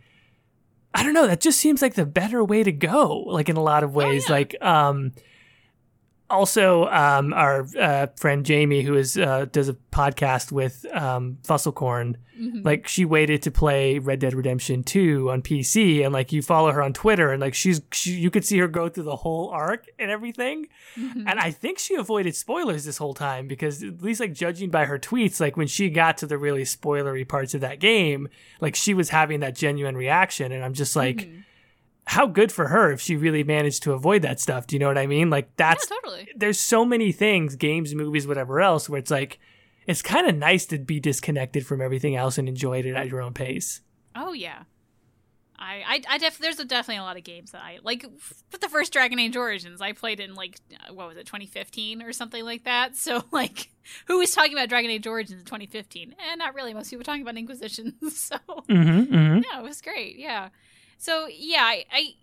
I don't know. That just seems like the better way to go. Like in a lot of oh, ways, oh, yeah. like um, also, um, our uh, friend Jamie, who is uh, does a podcast with um, Fusselcorn, Mhm. like she waited to play Red Dead Redemption 2 on PC, and like you follow her on Twitter, and like she's she, you could see her go through the whole arc and everything. Mhm. And I think she avoided spoilers this whole time because at least like judging by her tweets, like when she got to the really spoilery parts of that game, like she was having that genuine reaction, and I'm just like, Mhm. How good for her if she really managed to avoid that stuff. Do you know what I mean? Like that's yeah, totally. there's so many things, games, movies, whatever else, where it's like it's kind of nice to be disconnected from everything else and enjoy it at your own pace. Oh yeah. I, I, I def there's a, definitely a lot of games that I like. For the first Dragon Age Origins, I played in like uh, what was it, 2015 or something like that. So *laughs* like, who was talking about Dragon Age Origins in 2015? And not really. Most people were talking about Inquisition. *laughs* So Mm-hmm, mm-hmm. yeah, it was great. Yeah. So yeah, I, I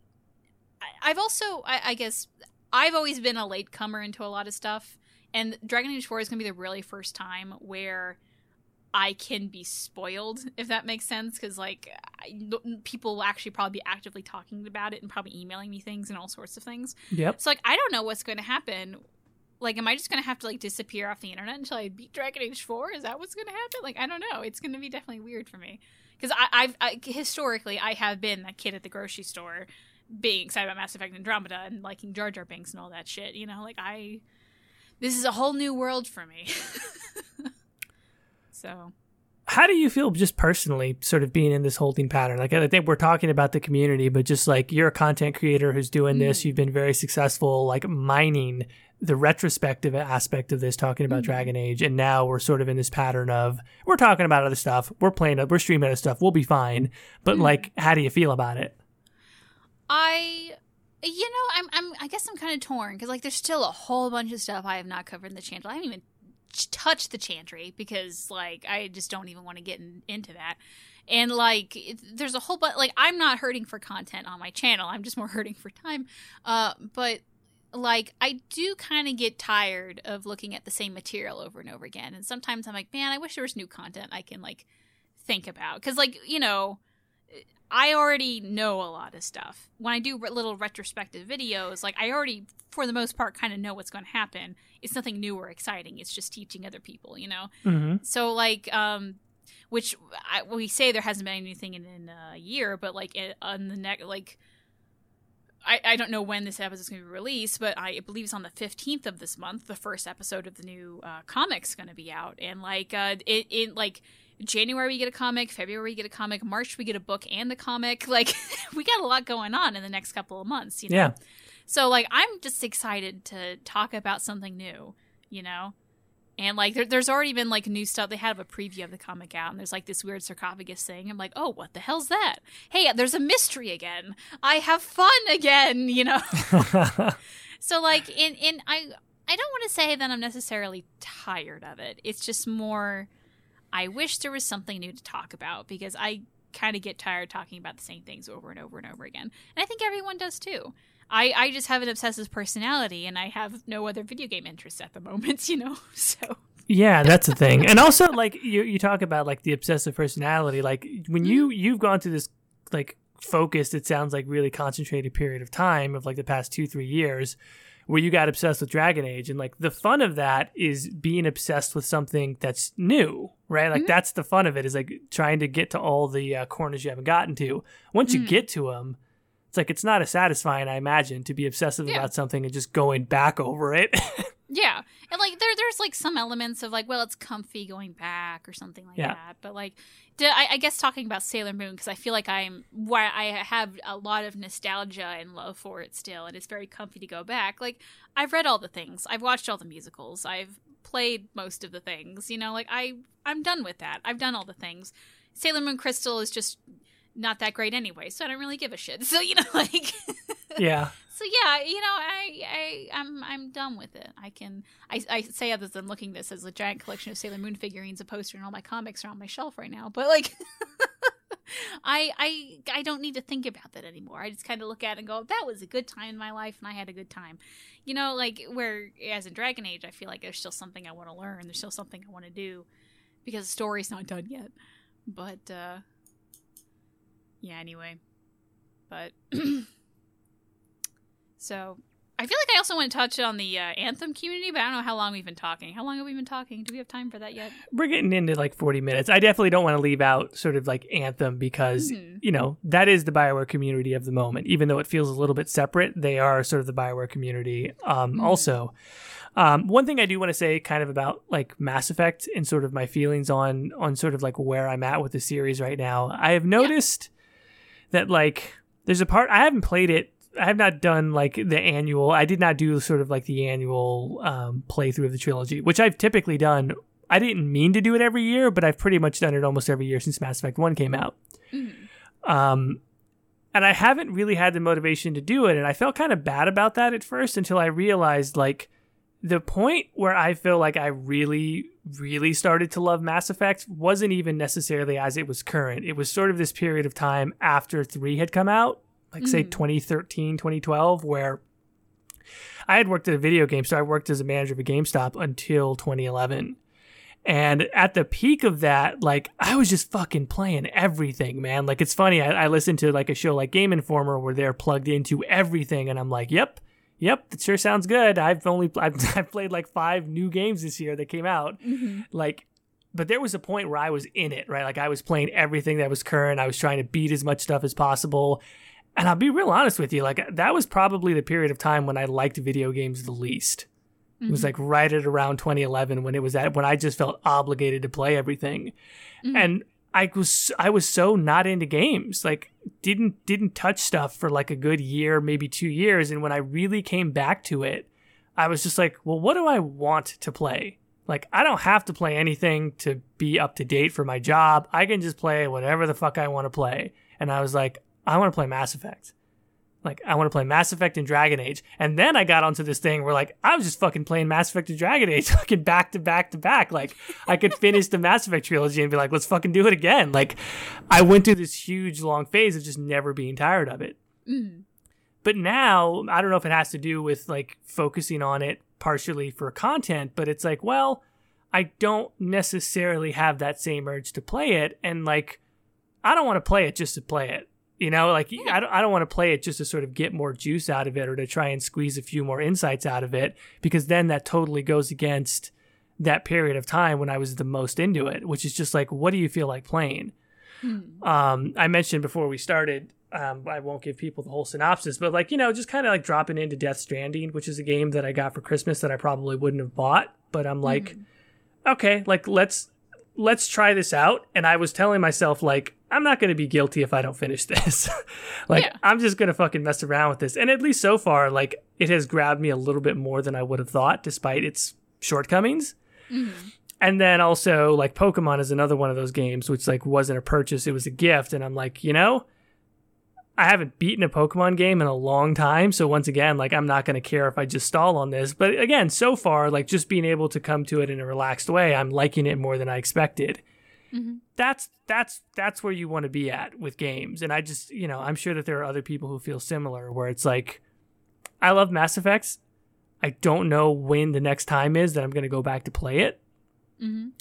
I've also I, I guess I've always been a latecomer into a lot of stuff, and Dragon Age Four is gonna be the really first time where I can be spoiled, if that makes sense, because like I, people will actually probably be actively talking about it and probably emailing me things and all sorts of things. Yep. So like I don't know what's going to happen. Like, am I just going to have to like disappear off the internet until I beat Dragon Age Four? Is that what's going to happen? Like, I don't know. It's going to be definitely weird for me because I, I, historically I have been that kid at the grocery store being excited about Mass Effect Andromeda and liking Jar Jar Binks and all that shit. You know, like I, this is a whole new world for me. *laughs* so How do you feel just personally, sort of being in this holding pattern? Like, I think we're talking about the community, but just like you're a content creator who's doing this, Mm. you've been very successful, like mining the retrospective aspect of this, talking about Mhm. Dragon Age, and now we're sort of in this pattern of we're talking about other stuff, we're playing, we're streaming other stuff, we'll be fine. But Mm. like, how do you feel about it? I, you know, I'm, I'm, I guess I'm kind of torn because like there's still a whole bunch of stuff I have not covered in the channel. I haven't even ch- touched the chantry because like I just don't even want to get in, into that. And like, it, there's a whole bunch. Like, I'm not hurting for content on my channel. I'm just more *laughs* hurting for time. Uh, but like, I do kind of get tired of looking at the same material over and over again. And sometimes I'm like, man, I wish there was new content I can like think about because like you know I already know a lot of stuff. When I do re- little retrospective videos, like I already, for the most part, kind of know what's going to happen. It's nothing new or exciting. It's just teaching other people, you know. Mm-hmm. So like, um, which I, we say there hasn't been anything in, in a year, but like it, on the next, like, I, I don't know when this episode is going to be released, but I believe it's on the fifteenth of this month. The first episode of the new uh, comic's going to be out, and like, uh, it, it like January we get a comic, February we get a comic, March we get a book and the comic. *laughs* Like we got a lot going on in the next couple of months, you know. Yeah. So like I'm just excited to talk about something new, you know. And like there, there's already been like new stuff. They have a preview of the comic out, and there's like this weird sarcophagus thing. I'm like, oh, what the hell's that? Hey, there's a mystery again. I have fun again, you know. *laughs* So like in in I I don't want to say that I'm necessarily tired of it. It's just more I wish there was something new to talk about because I kind of get tired talking about the same things over and over and over again. And I think everyone does too. I, I just have an obsessive personality and I have no other video game interests at the *laughs* moment, you know? So Yeah, that's the thing. And also *laughs* like you you talk about like the obsessive personality like when you mm-hmm. you've gone through this like focused it sounds like really concentrated period of time of like the past 2 3 years where you got obsessed with Dragon Age and like the fun of that is being obsessed with something that's new, right? Like Mhm. that's the fun of it is like trying to get to all the uh, corners you haven't gotten to. Once you Mhm. get to them, it's like it's not as satisfying I imagine to be obsessive Yeah. about something and just going back over it. *laughs* Yeah, and like there, there's like some elements of like, well, it's comfy going back or something like Yeah. that. But like, I guess talking about Sailor Moon because I feel like I'm why I have a lot of nostalgia and love for it still, and it's very comfy to go back. Like, I've read all the things, I've watched all the musicals, I've played most of the things. You know, like I, I'm done with that. I've done all the things. Sailor Moon Crystal is just not that great anyway, so I don't really give a shit. *laughs* So you know, like. *laughs* yeah. So yeah, you know, I, I, I'm, I'm done with it. I can, I, I say other than looking this as a giant collection of Sailor Moon figurines, a poster, and all my comics are on my shelf right now. But like, *laughs* I, I, I don't need to think about that anymore. I just kind of look at it and go, that was a good time in my life, and I had a good time. You know, like where as in Dragon Age, I feel like there's still something I want to learn. There's still something I want to do because the story's not done yet. But uh yeah, anyway. But *clears throat* so I feel like I also want to touch on the uh, Anthem community, but I don't know how long we've been talking. How long have we been talking? Do we have time for that yet? We're getting into like 40 minutes. I definitely don't want to leave out sort of like Anthem because, Mhm. you know, that is the Bioware community of the moment. Even though it feels a little bit separate, they are sort of the Bioware community. Um, Mhm. Also, um, one thing I do want to say kind of about like Mass Effect and sort of my feelings on on sort of like where I'm at with the series right now. I have noticed that like there's a part I haven't played it. I have not done like the annual. I did not do sort of like the annual um, playthrough of the trilogy, which I've typically done. I didn't mean to do it every year, but I've pretty much done it almost every year since Mass Effect One came out. Mhm. Um, and I haven't really had the motivation to do it, and I felt kind of bad about that at first until I realized like the point where I feel like I really, really started to love Mass Effect wasn't even necessarily as it was current. It was sort of this period of time after 3 had come out, like say Mhm. 2013, 2012, where I had worked at a video game, store. I worked as a manager of a GameStop until 2011. And at the peak of that, like I was just fucking playing everything, man. Like it's funny, I, I listened to like a show like Game Informer where they're plugged into everything, and I'm like, yep, yep, that sure sounds good. I've only I've, *laughs* I've played like five new games this year that came out. Mhm. Like, but there was a point where I was in it, right? Like I was playing everything that was current. I was trying to beat as much stuff as possible. And I'll be real honest with you, like that was probably the period of time when I liked video games the least. It was Mhm. like right at around 2011 when it was at when I just felt obligated to play everything, Mhm. and I was I was so not into games. Like didn't didn't touch stuff for like a good year, maybe two years, and when I really came back to it, I was just like, well, what do I want to play? Like I don't have to play anything to be up to date for my job. I can just play whatever the fuck I want to play. And I was like, I want to play Mass Effect. Like I want to play Mass Effect and Dragon Age. And then I got onto this thing where like I was just fucking playing Mass Effect and Dragon Age *laughs* fucking back to back to back. Like I could *laughs* finish the Mass Effect trilogy and be like, let's fucking do it again. Like I went through this huge long phase of just never being tired of it. Mhm. But now, I don't know if it has to do with like focusing on it partially for content, but it's like, well, I don't necessarily have that same urge to play it. And like, I don't want to play it just to play it. You know, like I don't, I don't want to play it just to sort of get more juice out of it or to try and squeeze a few more insights out of it, because then that totally goes against that period of time when I was the most into it, which is just like, what do you feel like playing? Mhm. um, I mentioned before we started, um, I won't give people the whole synopsis, but like, you know, just kind of like dropping into Death Stranding, which is a game that I got for Christmas that I probably wouldn't have bought, but I'm like, Mhm. okay, like let's let's try this out. And I was telling myself like, I'm not going to be guilty if I don't finish *laughs* this. like Yeah. I'm just going to fucking mess around with this. And at least so far, like it has grabbed me a little bit more than I would have thought, despite its shortcomings. Mhm. And then also like Pokemon is another one of those games which like wasn't a purchase, it was a gift and I'm like, you know, I haven't beaten a Pokemon game in a long time, so once again, like I'm not going to care if I just stall on this. But again, so far like just being able to come to it in a relaxed way, I'm liking it more than I expected. Mhm. That's that's that's where you want to be at with games. And I just, you know, I'm sure that there are other people who feel similar where it's like I love Mass Effects. I don't know when the next time is that I'm going to go back to play it Mhm.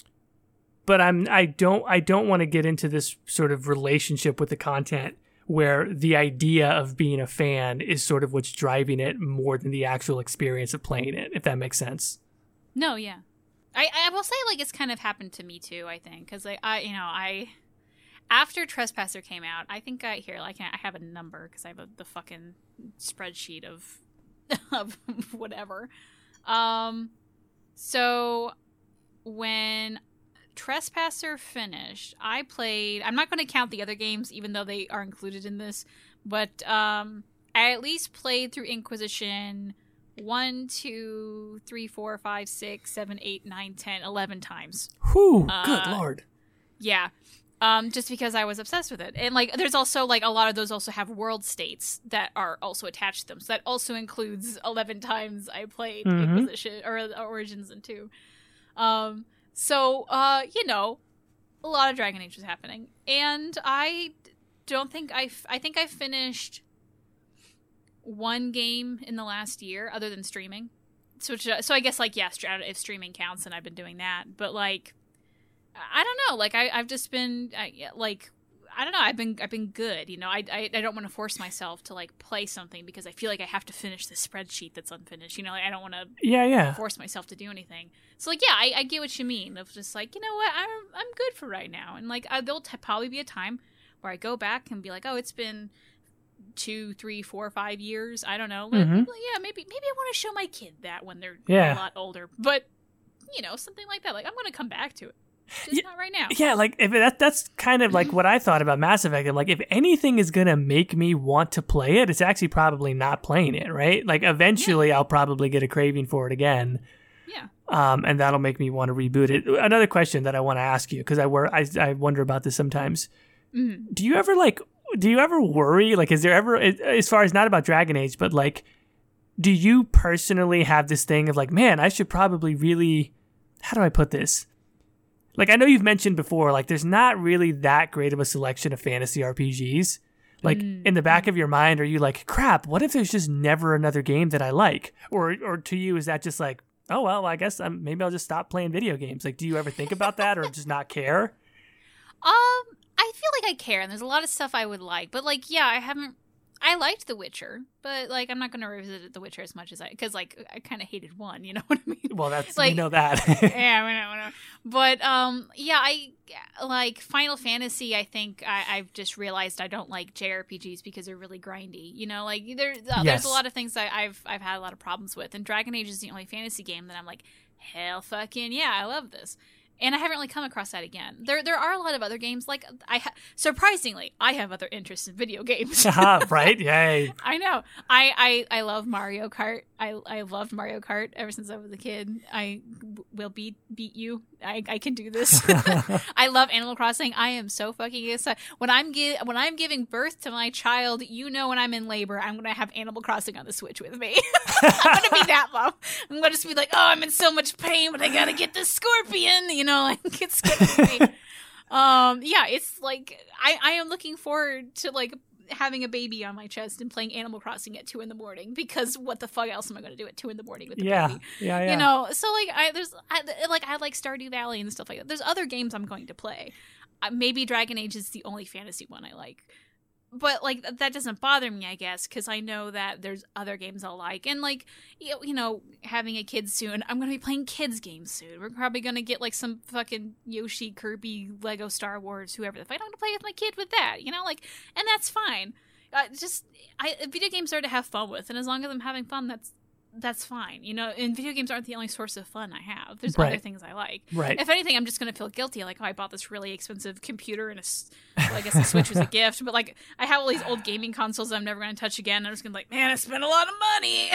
but I'm I don't I don't want to get into this sort of relationship with the content where the idea of being a fan is sort of what's driving it more than the actual experience of playing it, if that makes sense. No, yeah. I, I will say like it's kind of happened to me too. I think because like I you know I after Trespasser came out, I think I here like I have a number because I have a, the fucking spreadsheet of *laughs* of whatever. Um, so when Trespasser finished, I played. I'm not going to count the other games, even though they are included in this, but um, I at least played through Inquisition one, two, three, four, five, six, seven, eight, nine, ten, eleven times. Whew, good Uh, lord. Yeah. Um, just because I was obsessed with it. And like there's also like a lot of those also have world states that are also attached to them. So that also includes eleven times I played Mhm. Inquisition or uh, Origins and two. Um so uh, you know, a lot of Dragon Age was happening. And I don't think I f- I think I finished one game in the last year other than streaming. So, so I guess like yes, if streaming counts, and I've been doing that. But like, I don't know. Like I, I've just been I, like I don't know. I've been I've been good. You know, I, I, I don't want to force myself to like play something because I feel like I have to finish the spreadsheet that's unfinished. You know, like, I don't want to Yeah, yeah. force myself to do anything. So like, yeah, I, I get what you mean. Of just like, you know what, I'm I'm good for right now. And like, I, there'll t- probably be a time where I go back and be like, oh, it's been two, three, four, five years. I don't know. Like, Mhm. well, yeah, maybe maybe I want to show my kid that when they're Yeah. a lot older. But you know, something like that. Like, I'm gonna come back to it. Just Yeah, not right now. Yeah, like if that that's kind of like what I thought about Mass Effect. I'm like, if anything is gonna make me want to play it, it's actually probably not playing it, right? Like eventually I'll probably get a craving for it again. Yeah. Um, and that'll make me want to reboot it. Another question that I want to ask you because I, wor- I I wonder about this sometimes. Mhm. Do you ever like? Do you ever worry? Like, is there ever as far as not about Dragon Age, but like, do you personally have this thing of like, man, I should probably really? How do I put this? Like, I know you've mentioned before, like, there's not really that great of a selection of fantasy RPGs. Like Mm. in the back of your mind, are you like, crap? What if there's just never another game that I like? Or, or to you, is that just like, oh well, I guess I'm, maybe I'll just stop playing video games. Like, do you ever think about that, or *laughs* just not care? Um, I feel like I care, and there's a lot of stuff I would like, but like, yeah, I haven't. I liked The Witcher, but like, I'm not going to revisit The Witcher as much as I because like I kind of hated one. You know *laughs* what I mean? Well, that's Like- we know that. *laughs* yeah, I *laughs* know, I know. But um, yeah, I like Final Fantasy. I think I, I've just realized I don't like JRPGs because they're really grindy. You know, like there, uh, Yes. there's a lot of things that I've I've had a lot of problems with, and Dragon Age is the only fantasy game that I'm like, hell, fucking yeah, I love this. And I haven't really come across that again. There, there are a lot of other games. Like I, ha- surprisingly, I have other interests in video games. Haha, *laughs* uh-huh, right? *laughs* Yay. I know. I, I I love Mario Kart. I I loved Mario Kart ever since I was a kid. I will beat beat you. I, I can do this. *laughs* I love Animal Crossing. I am so fucking excited. When I'm gi- when I'm giving birth to my child, you know when I'm in labor, I'm gonna have Animal Crossing on the Switch with me. *laughs* I'm gonna be that mom. I'm gonna just be like, oh, I'm in so much pain, but I gotta get the scorpion. You know, *laughs* like it's gonna be. um, yeah, it's like I I am looking forward to like having a baby on my chest and playing Animal Crossing at two in the morning because what the fuck else am I going to do at two in the morning with the yeah, baby? yeah, yeah. You know, so like I there's I, like I like Stardew Valley and stuff like that. There's other games I'm going to play. Uh, maybe Dragon Age is the only fantasy one I like. But like that doesn't bother me, I guess, because I know that there's other games I'll like, and like you know, having a kid soon, I'm gonna be playing kids games soon. We're probably gonna get like some fucking Yoshi, Kirby, Lego, Star Wars, whoever. If I don't play with my kid with that, you know, like, and that's fine. Uh, just I video games are to have fun with, and as long as I'm having fun, that's that's fine. You know, and video games aren't the only source of fun I have. There's other things I like. right. If anything, I'm just gonna feel guilty. Like, oh, I bought this really expensive computer and a, well, I guess the Switch was a *laughs* gift, but like, I have all these old gaming consoles I'm never gonna touch again. I'm just gonna be like, man, I spent a lot of money.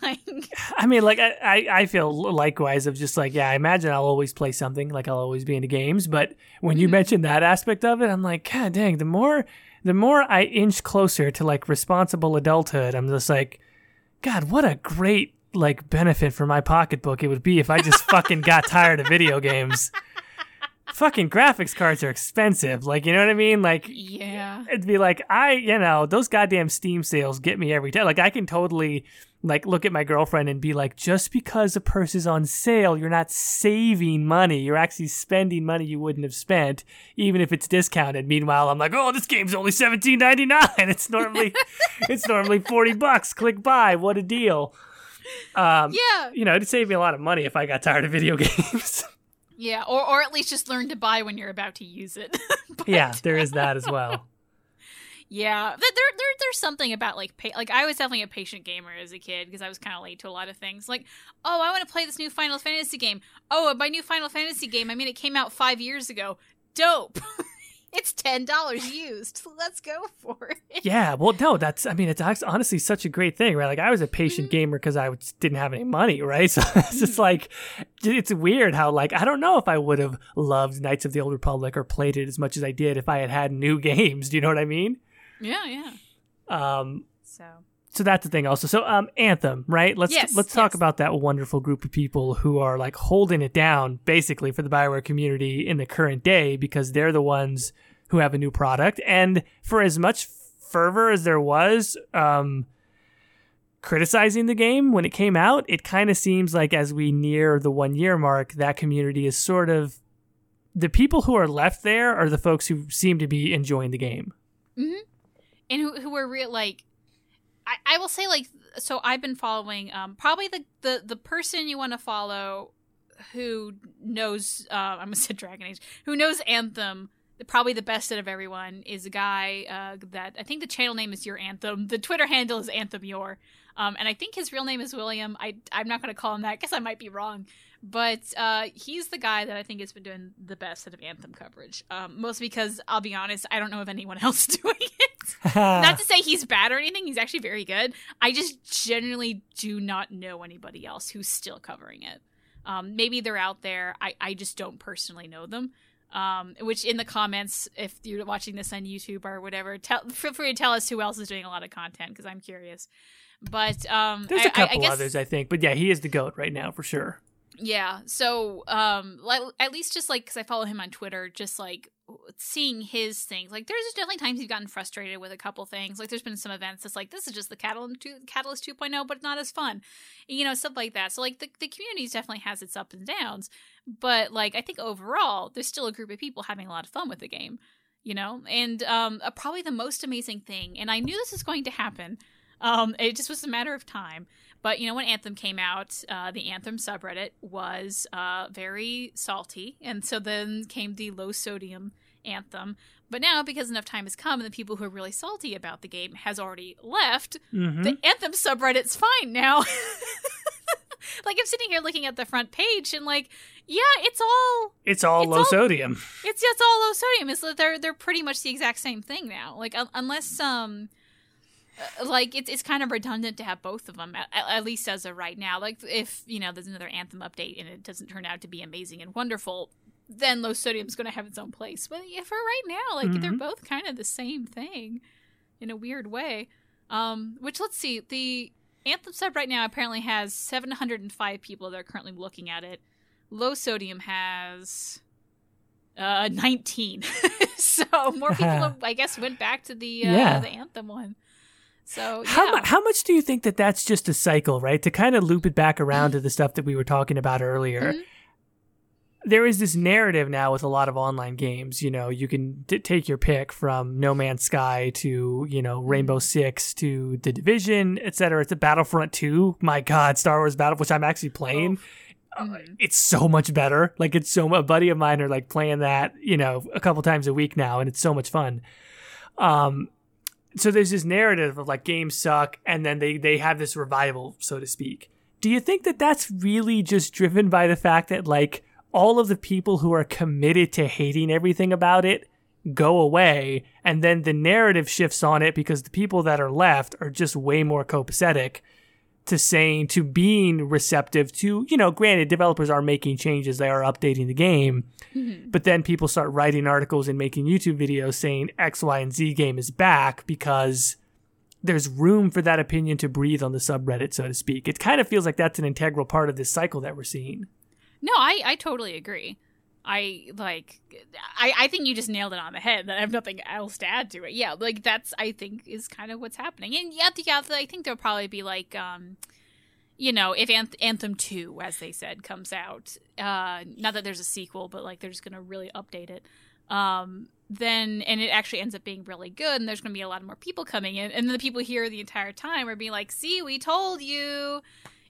*laughs* like, I mean, like I, I, feel likewise of just like, yeah, I imagine I'll always play something, like I'll always be into games. But when you Mhm. mentioned that aspect of it, I'm like, God dang, the more the more I inch closer to like responsible adulthood, I'm just like, God, what a great like benefit for my pocketbook it would be if I just *laughs* fucking got tired of video games. fucking graphics cards are expensive. Like, you know what I mean? Like yeah, it'd be like I, you know, those goddamn Steam sales get me every time. Like I can totally like look at my girlfriend and be like, just because a purse is on sale, you're not saving money. You're actually spending money you wouldn't have spent, even if it's discounted. Meanwhile, I'm like, oh, this game's only seventeen ninety nine. *laughs* It's normally *laughs* it's normally forty bucks. Click buy. What a deal. Um, yeah, you know, it'd save me a lot of money if I got tired of video *laughs* games. yeah, or or at least just learn to buy when you're about to use it. But- yeah, there is that as well. Yeah, Th- there, there, there's something about like, pa- like I was definitely a patient gamer as a kid because I was kind of late to a lot of things. Like, oh, I want to play this new Final Fantasy game. Oh, my new Final Fantasy game, I mean it came out five years ago. Dope. *laughs* it's ten dollars used. *laughs* Let's go for it. Yeah, well, no, that's, I mean, it's honestly such a great thing, right? Like, I was a patient Mhm. gamer because I didn't have any money, right? *laughs* So it's just like, it's weird how, like, I don't know if I would have loved Knights of the Old Republic or played it as much as I did if I had had new games. Do you know what I mean? Yeah, yeah. Um, So so that's the thing also. So, um, Anthem, right? Let's, Yes, let's talk yes. about that wonderful group of people who are like holding it down basically for the Bioware community in the current day because they're the ones who have a new product. And for as much fervor as there was, um, criticizing the game when it came out, it kind of seems like as we near the one year mark, that community is sort of the people who are left there are the folks who seem to be enjoying the game. Mm-hmm. And who who are real like I, I will say like so I've been following um probably the the, the person you want to follow who knows uh I'm gonna say *laughs* Dragon Age who knows Anthem probably the best out of everyone is a guy uh, that I think the channel name is Your Anthem. The Twitter handle is Anthem Your, um, and I think his real name is William. I I'm not going to call him that. I guess I might be wrong, but uh, he's the guy that I think has been doing the best out of Anthem coverage. Um, mostly because I'll be honest, I don't know of anyone *laughs* else *laughs* doing it. *laughs* not to say he's bad or anything. He's actually very good. I just generally do not know anybody else who's still covering it. Um, maybe they're out there. I, I just don't personally know them. Um, which in the comments, if you're watching this on YouTube or whatever, tell, feel free to tell us who else is doing a lot of content because I'm curious. But um, there's a couple I, I guess, others, I think. But yeah, he is the goat right now for sure. Yeah. So um, at least just like because I follow him on Twitter, just like seeing his things. Like there's definitely times he's gotten frustrated with a couple things. Like there's been some events that's like this is just the Catalyst 2, Catalyst 2.0, but not as fun. You know, stuff like that. So like the the community definitely has its ups and downs, but like I think overall there's still a group of people having a lot of fun with the game. You know, and um, uh, probably the most amazing thing, and I knew this was going to happen. Um, it just was a matter of time. But you know, when Anthem came out, uh, the Anthem subreddit was uh, very salty, and so then came the low sodium Anthem. But now, because enough time has come and the people who are really salty about the game has already left, mm-hmm. the Anthem subreddit's fine now. *laughs* like I'm sitting here looking at the front page and like, yeah, it's all it's all it's low all, sodium. It's it's all low sodium. It's they're they're pretty much the exact same thing now. Like unless um like it's it's kind of redundant to have both of them at, at, least as of right now. Like if you know there's another Anthem update and it doesn't turn out to be amazing and wonderful, then low sodium's going to have its own place. But for right now, like mm-hmm. they're both kind of the same thing in a weird way. Um, which let's see, the Anthem sub right now apparently has 705 people that are currently looking at it. Low sodium has uh 19 *laughs* so more people *laughs* i guess went back to the uh, yeah. the anthem one so yeah. how, how much do you think that that's just a cycle, right? To kind of loop it back around to the stuff that we were talking about earlier. Mm-hmm. There is this narrative now with a lot of online games. You know, you can t- take your pick from No Man's Sky to you know Rainbow mm-hmm. Six to The Division, etc. It's a Battlefront Two. My God, Star Wars Battle, which I'm actually playing. Uh, mm-hmm. it's so much better. Like it's so. A buddy of mine are like playing that, you know, a couple times a week now, and it's so much fun. Um, so there's this narrative of like games suck and then they they have this revival so to speak. Do you think that that's really just driven by the fact that like all of the people who are committed to hating everything about it go away and then the narrative shifts on it because the people that are left are just way more copacetic to saying to being receptive to you know granted developers are making changes they are updating the game mm-hmm. but then people start writing articles and making youtube videos saying x y and z game is back because there's room for that opinion to breathe on the subreddit so to speak. It kind of feels like that's an integral part of this cycle that we're seeing. No i i totally agree I like I, I think you just nailed it on the head. That I have nothing else to add to it. Yeah, like that's I think is kind of what's happening. And yeah, yeah, I think there'll probably be like um you know, if Anth- Anthem 2 as they said comes out, uh not that there's a sequel, but like they're just going to really update it. Um then and it actually ends up being really good and there's going to be a lot more people coming in and the people here the entire time are being like, "See, we told you."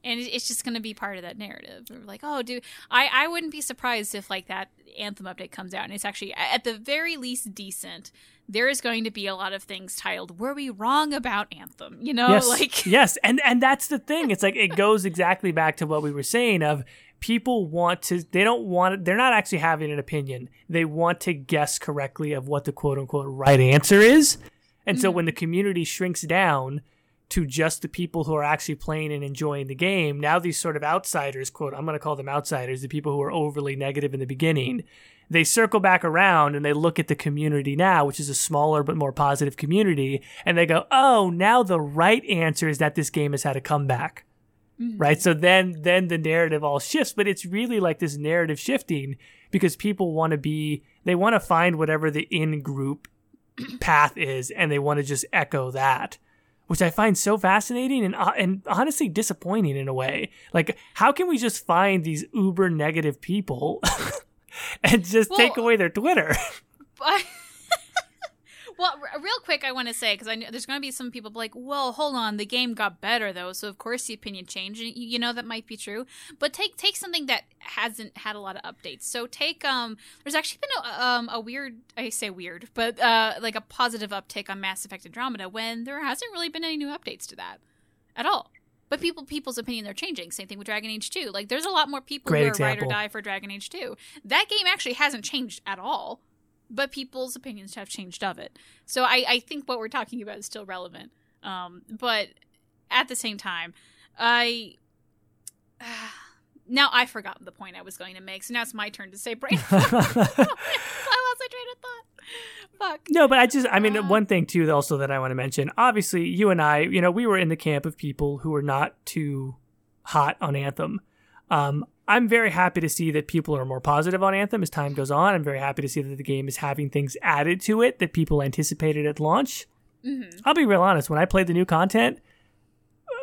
And it's just going to be part of that narrative. We're like, oh, dude, I I wouldn't be surprised if like that anthem update comes out and it's actually at the very least decent. There is going to be a lot of things titled "Were we wrong about Anthem?" You know, yes, like *laughs* yes, and and that's the thing. It's like it goes exactly back to what we were saying of people want to they don't want they're not actually having an opinion they want to guess correctly of what the quote unquote right answer is and so mm-hmm. when the community shrinks down to just the people who are actually playing and enjoying the game. Now these sort of outsiders, quote, I'm going to call them outsiders, the people who are overly negative in the beginning, they circle back around and they look at the community now, which is a smaller but more positive community, and they go, "Oh, now the right answer is that this game has had a comeback." Mm-hmm. Right? So then then the narrative all shifts, but it's really like this narrative shifting because people want to be they want to find whatever the in group path is and they want to just echo that which I find so fascinating and uh, and honestly disappointing in a way. Like, how can we just find these uber negative people *laughs* and just Well- take away their Twitter. But- well, r- real quick, I want to say because I know there's going to be some people like, "Well, hold on, the game got better though, so of course the opinion changed." And you you know that might be true, but take take something that hasn't had a lot of updates. So take um, there's actually been a, um a weird, I say weird, but uh like a positive uptick on Mass Effect Andromeda when there hasn't really been any new updates to that at all. But people people's opinion they're changing. Same thing with Dragon Age 2. Like there's a lot more people Great who are example. ride or die for Dragon Age 2. That game actually hasn't changed at all but people's opinions have changed of it. So I, I think what we're talking about is still relevant. Um, but at the same time, I *sighs* now I forgot the point I was going to make. So now it's my turn to say brain. *laughs* *laughs* I lost my train of thought. Fuck. No, but I just, I mean, Uh, one thing too, also that I want to mention. Obviously, you and I, you know, we were in the camp of people who were not too hot on Anthem. Um, I'm very happy to see that people are more positive on Anthem as time goes on. I'm very happy to see that the game is having things added to it that people anticipated at launch. hmm I'll be real honest. When I played the new content,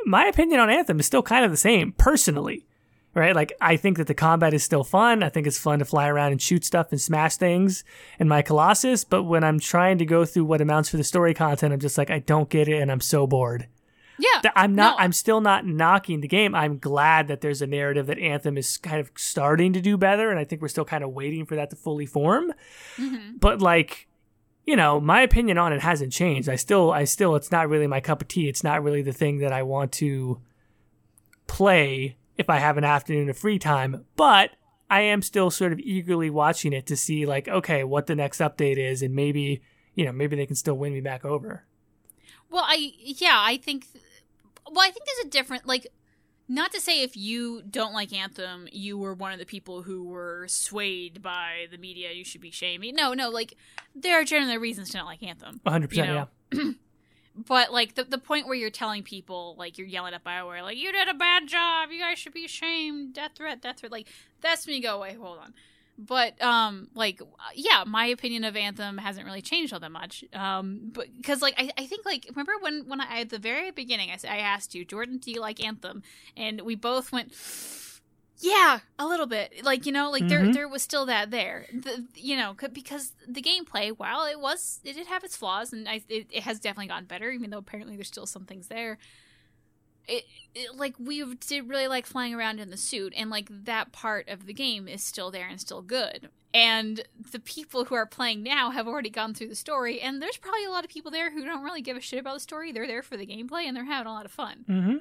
my opinion on Anthem is still kind of the same, personally. Right? Like, I think that the combat is still fun. I think it's fun to fly around and shoot stuff and smash things in my Colossus. But when I'm trying to go through what amounts for the story content, I'm just like, I don't get it and I'm so bored. Yeah. Th- I'm not, No. I'm still not knocking the game. I'm glad that there's a narrative that Anthem is kind of starting to do better. And I think we're still kind of waiting for that to fully form hmm but like you know my opinion on it hasn't changed i still i still it's not really my cup of tea it's not really the thing that i want to play if i have an afternoon of free time but i am still sort of eagerly watching it to see like okay what the next update is and maybe you know maybe they can still win me back over Well, I yeah, I think. Well, I think there's a different like. Not to say if you don't like Anthem, you were one of the people who were swayed by the media. You should be shamed. No, no, like there are generally reasons to not like Anthem. 100% You know, yeah *clears throat* But like the the point where you're telling people like you're yelling at Bioware like you did a bad job, you guys should be ashamed, death threat, death threat, like that's when you go away. Hold on. But um, like yeah, my opinion of Anthem hasn't really changed all that much. Um, but because like I, I think like remember when when I at the very beginning i, I asked you Jordan, do you like Anthem? And we both went. Yeah, a little bit. Like you know, like there Mhm. there was still that there. The, you know, c- because the gameplay, while it was, it did have its flaws, and I, it, it has definitely gotten better. Even though apparently there's still some things there. It, it like we did really like flying around in the suit, and like that part of the game is still there and still good. And the people who are playing now have already gone through the story, and there's probably a lot of people there who don't really give a shit about the story. They're there for the gameplay, and they're having a lot of fun. mm-hmm.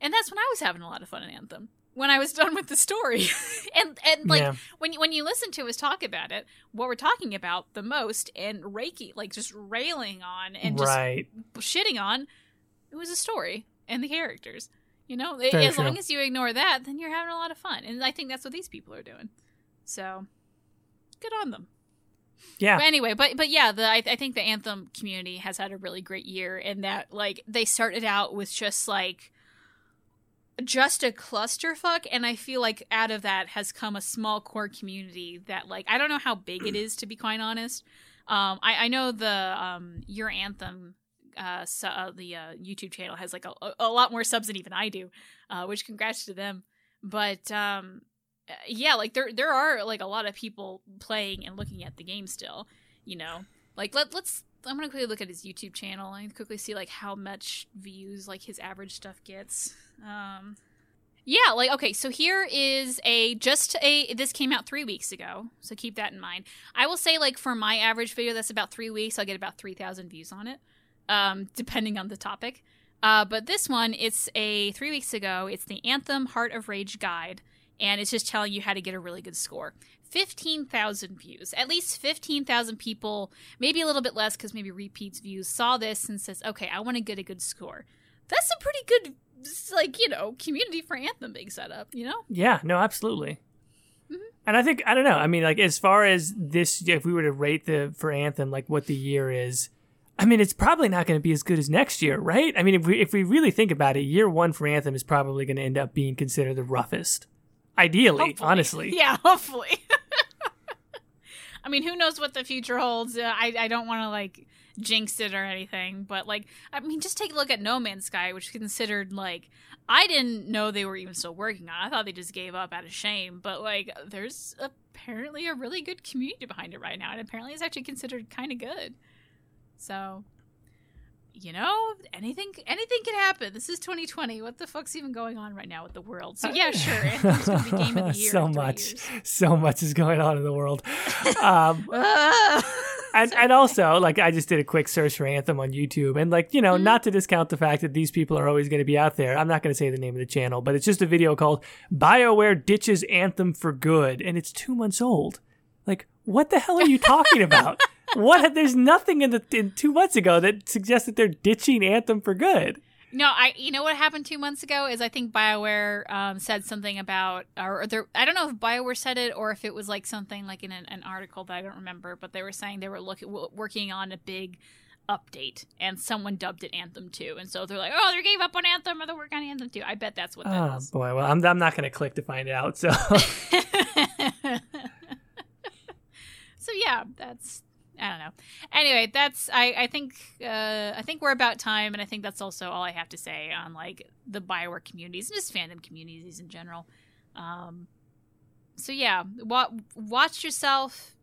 And that's when I was having a lot of fun in Anthem. When I was *laughs* done with the story, *laughs* and and like yeah when you, when you listen to us talk about it, what we're talking about the most and Reiki, like just railing on and just right shitting on, it was a story and the characters. You know, as long as you ignore that, then you're having a lot of fun, and I think that's what these people are doing. So, good on them. yeah But anyway, but but yeah, the I, I think the Anthem community has had a really great year in that like they started out with just like just a clusterfuck, and I feel like out of that has come a small core community that like I don't know how big it is to be quite honest. Um, I, I know the um your Anthem uh, su- uh the uh, YouTube channel has like a, a lot more subs than even I do, uh, which congrats to them. But um, uh, yeah, like there there are like a lot of people playing and looking at the game still. You know, like let let's. I'm gonna quickly look at his YouTube channel and quickly see like how much views like his average stuff gets. Um, yeah, like okay, so here is a just a this came out three weeks ago, so keep that in mind. I will say like for my average video that's about three weeks, I'll get about three thousand views on it, um, depending on the topic. Uh, but this one, it's a three weeks ago. It's the Anthem Heart of Rage guide, and it's just telling you how to get a really good score. 15,000 views. At least 15,000 people, maybe a little bit less because maybe repeats views, saw this and says, okay, I want to get a good score. That's a pretty good, like, you know, community for Anthem being set up, you know? Yeah, no, absolutely. Mhm. And I think I don't know. I mean, like as far as this, if we were to rate the for Anthem, like what the year is, I mean, it's probably not going to be as good as next year, right? I mean, if we if we really think about it, year one for Anthem is probably going to end up being considered the roughest, ideally, Hopefully. honestly. *laughs* Yeah, hopefully. *laughs* I mean, who knows what the future holds? Uh, I, I don't want to, like, jinx it or anything, but, like, I mean, just take a look at No Man's Sky, which is considered, like, I didn't know they were even still working on it. I thought they just gave up out of shame, but, like, there's apparently a really good community behind it right now, and apparently it's actually considered kind of good. So, you know, anything anything can happen. This is 2020. What the fuck's even going on right now with the world? So yeah, sure, *laughs* Anthem's gonna be game of the year. *laughs* so much, years. so much is going on in the world. *laughs* Um, and and also like I just did a quick search for Anthem on YouTube, and like you know, Mhm. not to discount the fact that these people are always going to be out there. I'm not going to say the name of the channel, but it's just a video called "Bioware ditches Anthem for good," and it's two months old. Like, what the hell are you talking about? What? There's nothing in the in two months ago that suggests that they're ditching Anthem for good. No, I. You know what happened two months ago is I think Bioware um, said something about, or there. I don't know if Bioware said it or if it was like something like in an, an article that I don't remember. But they were saying they were looking working on a big update, and someone dubbed it Anthem 2. and so they're like, oh, they gave up on Anthem, or they're working on Anthem 2. I bet that's what that Oh is. boy, well I'm I'm not going to click to find out. So *laughs* so yeah, that's I don't know. Anyway, that's I I think uh, I think we're about time, and I think that's also all I have to say on like the Bioware communities and just fandom communities in general. Um, so yeah, wa- watch yourself.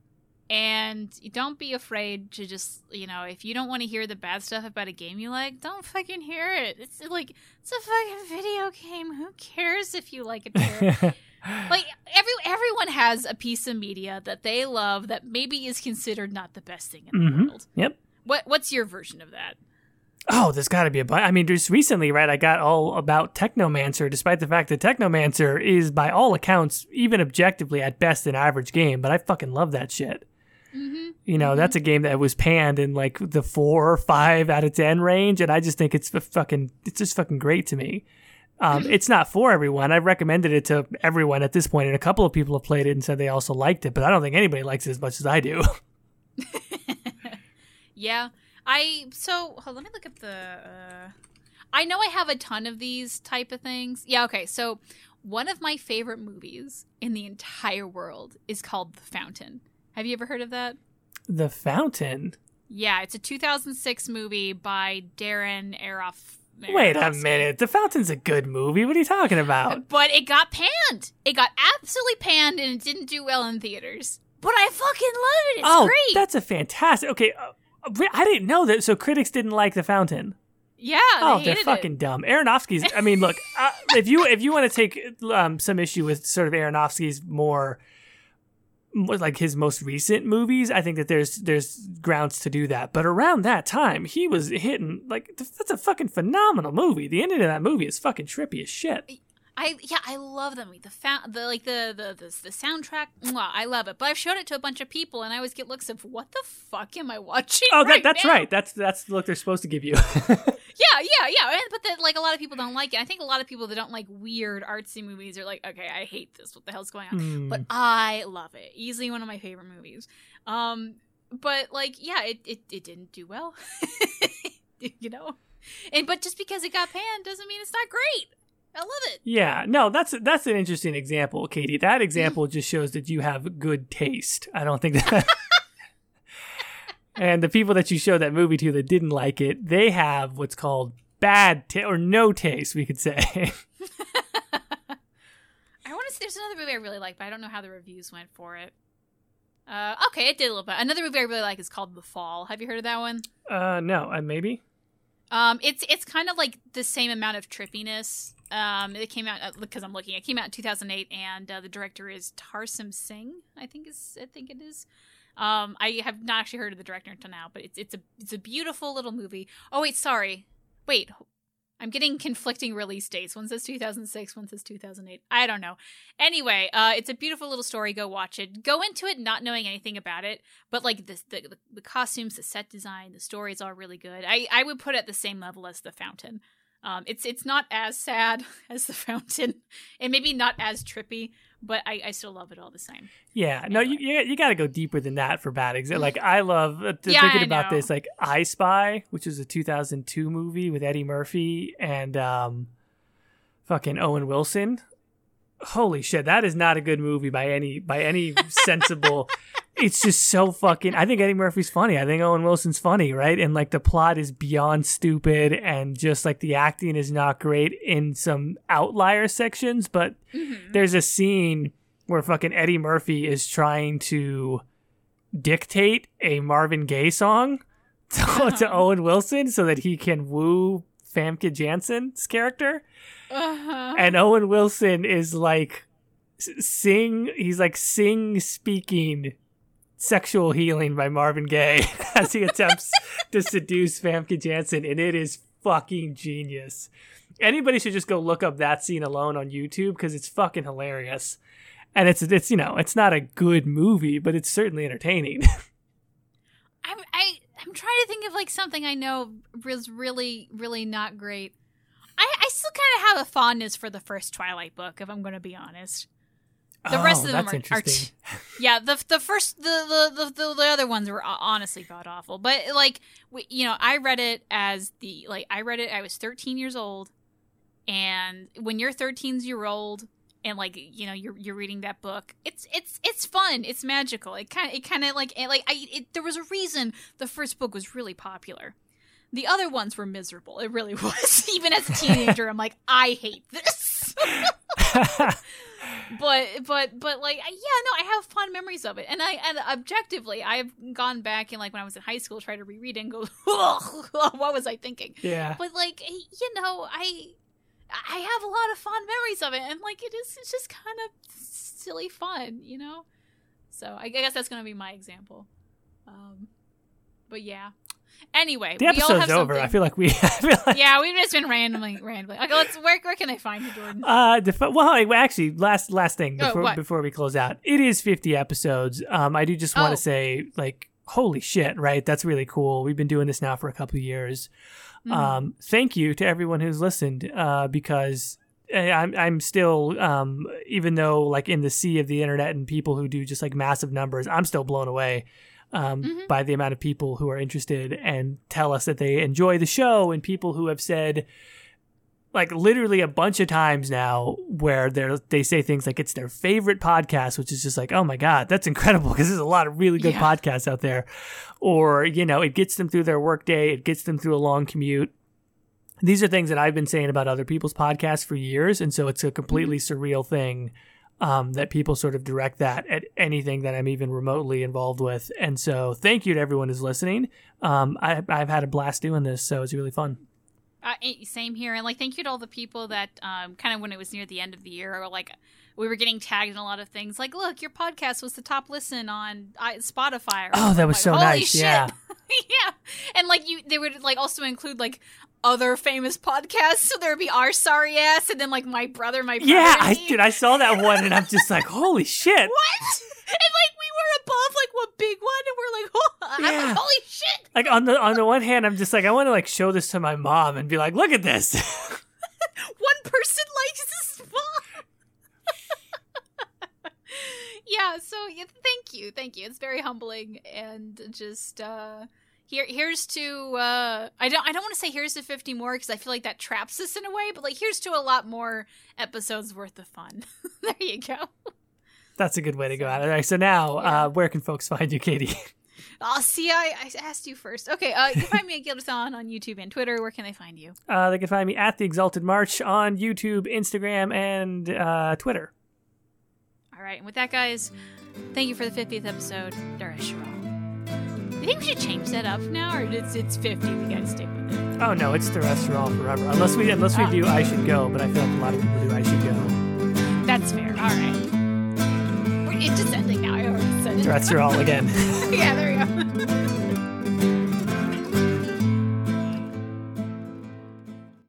And don't be afraid to just, you know, if you don't want to hear the bad stuff about a game you like, don't fucking hear it. It's like, it's a fucking video game. Who cares if you like it? *laughs* like every everyone has a piece of media that they love that maybe is considered not the best thing in the Mhm. world. Yep. What what's your version of that? Oh, there's got to be a bunch. I mean, just recently, right? I got all about Technomancer, despite the fact that Technomancer is, by all accounts, even objectively at best, an average game. But I fucking love that shit. Mm-hmm. You know, Mhm. that's a game that was panned in like the four or five out of ten range, and I just think it's fucking, it's just fucking great to me. Um, it's not for everyone. I've recommended it to everyone at this point, and a couple of people have played it and said they also liked it. But I don't think anybody likes it as much as I do. *laughs* Yeah. I so hold, let me look up the uh I know I have a ton of these type of things. Yeah, okay. So one of my favorite movies in the entire world is called The Fountain. Have you ever heard of that? the Fountain. Yeah, it's a 2006 movie by Darren Wait a minute. The Fountain's a good movie. What are you talking about? But it got panned. It got absolutely panned and it didn't do well in theaters. But I fucking love it. It's oh, great. that's a fantastic. Okay, uh, I didn't know that. So critics didn't like the Fountain. yeah, oh, they they're fucking it. dumb. Aronofsky's. I mean, look, *laughs* uh, if you if you want to take um, some issue with sort of Aronofsky's more like his most recent movies, I think that there's there's grounds to do that. But around that time, he was hitting like that's a fucking phenomenal movie. The ending of that movie is fucking trippy as shit. I yeah, I love them. The fa- the like the the the, the soundtrack. Mwah, I love it. But I've showed it to a bunch of people, and I always get looks of what the fuck am I watching? Oh, that, that's now?" right. That's that's the look they're supposed to give you. *laughs* Yeah, yeah, yeah. But that like a lot of people don't like it. I think a lot of people that don't like weird artsy movies are like, okay, I hate this. What the hell's going on? Hmm. But I love it. Easily one of my favorite movies. Um, but like, yeah, it it, it didn't do well. *laughs* you know, and but just because it got panned doesn't mean it's not great. I love it. Yeah, no, that's that's an interesting example, Katie. That example just shows that you have good taste. I don't think that. *laughs* and the people that you showed that movie to that didn't like it, they have what's called bad ta- or no taste, we could say. *laughs* I want to see. There's another movie I really like, but I don't know how the reviews went for it. Uh, okay, it did a little bit. Another movie I really like is called The Fall. Have you heard of that one? uh, no, uh, maybe. Um, it's it's kind of like the same amount of trippiness. Um, it came out because I'm looking. It came out in 2008, and uh, the director is Tarsem Singh. I think is I think it is. Um, I have not actually heard of the director until now, but it's it's a it's a beautiful little movie. Oh wait, sorry, wait. I'm getting conflicting release dates. One says 2006, one says 2008. I don't know. Anyway, uh, it's a beautiful little story. Go watch it. Go into it not knowing anything about it, but like the the, the costumes, the set design, the story is all really good. I, I would put it at the same level as The Fountain. Um, it's it's not as sad *laughs* as The Fountain, and maybe not as trippy, but I, I still love it all the same. Yeah, no, you you, you got to go deeper than that for bad example. Like I love uh, Yeah, thinking I about know. this, like I Spy, which is a 2002 movie with Eddie Murphy and um, fucking Owen Wilson. Holy shit, that is not a good movie by any by any sensible. *laughs* it's just so fucking. I think Eddie Murphy's funny. I think Owen Wilson's funny, right? And like the plot is beyond stupid, and just like the acting is not great in some outlier sections, but Mm-hmm. there's a scene where fucking Eddie Murphy is trying to dictate a Marvin Gaye song *laughs* to, to *laughs* Owen Wilson so that he can woo Famke Janssen's character. Uh-huh. And Owen Wilson is like sing, he's like sing speaking sexual healing by Marvin Gaye *laughs* as he attempts to seduce Famke Janssen, and it is fucking genius. Anybody should just go look up that scene alone on YouTube because it's fucking hilarious. And it's it's you know it's not a good movie, but it's certainly entertaining. *laughs* I'm I I'm trying to think of like something I know was really really not great. I I still kind of have a fondness for the first Twilight book, if I'm going to be honest. The oh, rest Oh, of them are, are yeah. The the first the the the, the, the other ones were honestly god awful. But like we, you know, I read it as the like I read it. I was 13 years old, and when you're 13 year old and like you know you're you're reading that book it's it's it's fun. It's magical. It kind of it kind of like it, like i it, there was a reason the first book was really popular. The other ones were miserable. It really *laughs* was. Even as a teenager i'm like i hate this. *laughs* But but but like yeah no i have fond memories of it. And i and objectively i've gone back and like when i was in high school try to reread it and go *laughs* what was i thinking? Yeah. but like you know i i have a lot of fond memories of it and like it is it's just kind of silly fun you know so i guess that's gonna be my example um but yeah anyway The we all episode's have over. something- I feel like we. *laughs* Feel like, yeah we've just been randomly randomly okay let's where, where can i find you jordan Uh, well, actually, last last thing Oh, before what? before we close out, it is 50 episodes. Um, I do just want Oh. to say, like, holy shit, right? That's really cool. We've been doing this now for a couple of years. Mhm. Um, thank you to everyone who's listened, uh, because eh, I'm I'm still, um, even though like in the sea of the internet and people who do just like massive numbers, I'm still blown away. Um, Mhm. by the amount of people who are interested and tell us that they enjoy the show, and people who have said, like literally a bunch of times now where they they say things like it's their favorite podcast, which is just like, oh my god, that's incredible *laughs* because there's a lot of really good Yeah. podcasts out there, or you know, it gets them through their workday, it gets them through a long commute. These are things that I've been saying about other people's podcasts for years, and so it's a completely surreal thing um, that people sort of direct that at anything that I'm even remotely involved with. And so, thank you to everyone who's listening. Um, I, I've had a blast doing this, so it's really fun. Uh, same here, and like thank you to all the people that um, kind of when it was near the end of the year, or like we were getting tagged in a lot of things. Like, look, your podcast was the top listen on Spotify. Or Oh, that was like, so nice. shit. Yeah. *laughs* yeah, and like you, they would like also include like other famous podcasts. So there would be our sorry ass, and then like my brother, my brother Yeah, I dude, I saw that *laughs* one and I'm just like, holy shit. what? *laughs* And like were above like one big one, and we're like, *laughs* oh, Yeah. like, holy shit! Like on the on the one hand, I'm just like, I want to like show this to my mom and be like, look at this. *laughs* one person likes this *laughs* yeah, so yeah, thank you, thank you. It's very humbling and just uh here here's to uh I don't I don't want to say here's to 50 more cuz I feel like that traps us in a way, but like here's to a lot more episodes worth of fun. there you go. That's a good way to go at it. All right, so now, uh, where can folks find you, Katie? *laughs* Oh, see, I, I asked you first. Okay, uh, you can find me at Gilderthon on YouTube and Twitter. Where can they find you? Uh, they can find me at the Exalted March on YouTube, Instagram, and uh, Twitter. All right, and with that, guys, thank you for the 50th episode. Dareth shiral. You think we should change that up now, or it's it's 50? We gotta stick with it. Oh no, it's the restaurant forever. Unless we unless we Ah. do, I should go. But I feel like a lot of people do. I should go. That's fair. All right. It's just ending now. I already said it. Restaurant again. *laughs* yeah, there we go. *laughs*